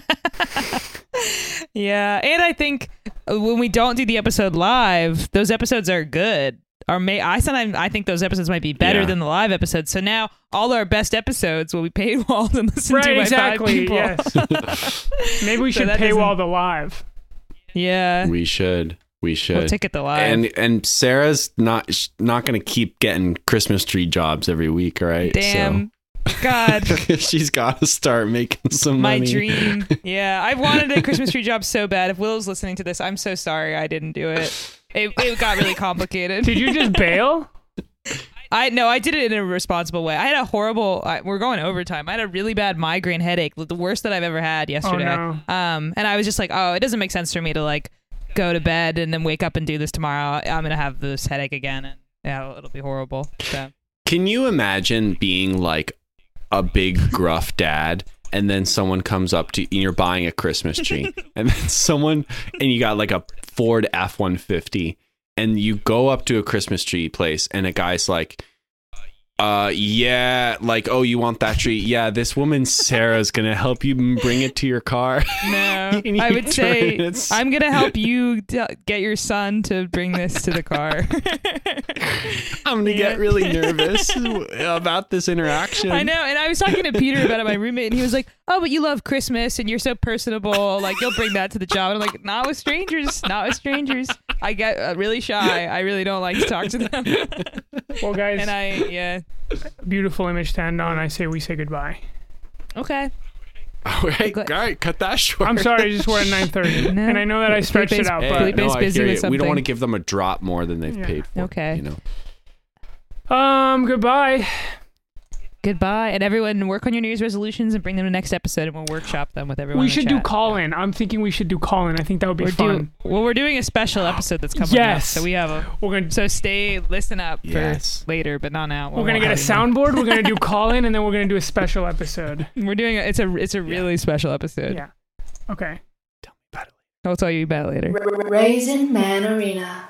Yeah, and I think uh, when we don't do the episode live, those episodes are good. Or may I sometimes I think those episodes might be better Yeah. than the live episodes. So now all our best episodes will be paywalled and listened to right, by exactly. five people. Yes. Maybe we So should that paywall doesn't- the live. yeah, We should. We should. we'll ticket the live. and and Sarah's not not gonna keep getting Christmas tree jobs every week, right? Damn, God, she's got to start making some my money. dream. Yeah, I wanted a Christmas tree job so bad. If Will's listening to this, I'm so sorry I didn't do it. It, it got really complicated. Did you just bail? I no, I did it in a responsible way. I had a horrible. I, we're going overtime. I had a really bad migraine headache, the worst that I've ever had yesterday. no. Um, and I was just like, oh, it doesn't make sense for me to like go to bed and then wake up and do this tomorrow. I'm gonna have this headache again, and yeah, it'll be horrible. So Can you imagine being like a big gruff dad and then someone comes up to you and you're buying a Christmas tree. And then someone and you got like a Ford F150 and you go up to a Christmas tree place and a guy's like uh yeah like oh you want that tree yeah this woman Sarah's gonna help you bring it to your car no, And I would say it's- I'm gonna help you t- get your son to bring this to the car. I'm gonna get really nervous about this interaction I know, and I was talking to Peter about it, my roommate, and he was like, "Oh, but you love Christmas, and you're so personable. Like you'll bring that to the job." And I'm like, "Not with strangers. Not with strangers. I get uh, really shy. I really don't like to talk to them." Well, guys, and I, yeah, beautiful image to end on. I say we say goodbye. okay. all right Gl- all right cut that short I'm sorry, just we're at 9:30, No. and I know that I stretched it out, Hey, but Felipe's no, I busy hear with you. We don't want to give them a drop more than they've Yeah. paid for. Okay. You know. um, goodbye. Goodbye, and everyone work on your New Year's resolutions and bring them to the next episode, and we'll workshop them with everyone. We in the should do chat. call in. I'm thinking we should do call in. I think that would be We're fun. do, well, we're doing a special episode that's coming up, Yes. so we have a. we're gonna So stay, listen up Yes. for later, but not now. we're gonna get a soundboard. We're gonna do call in, and then we're gonna do a special episode. We're doing a, it's a it's a really special episode. Yeah. Okay. Tell me later. I'll tell you about it later. Raisin Man Arena.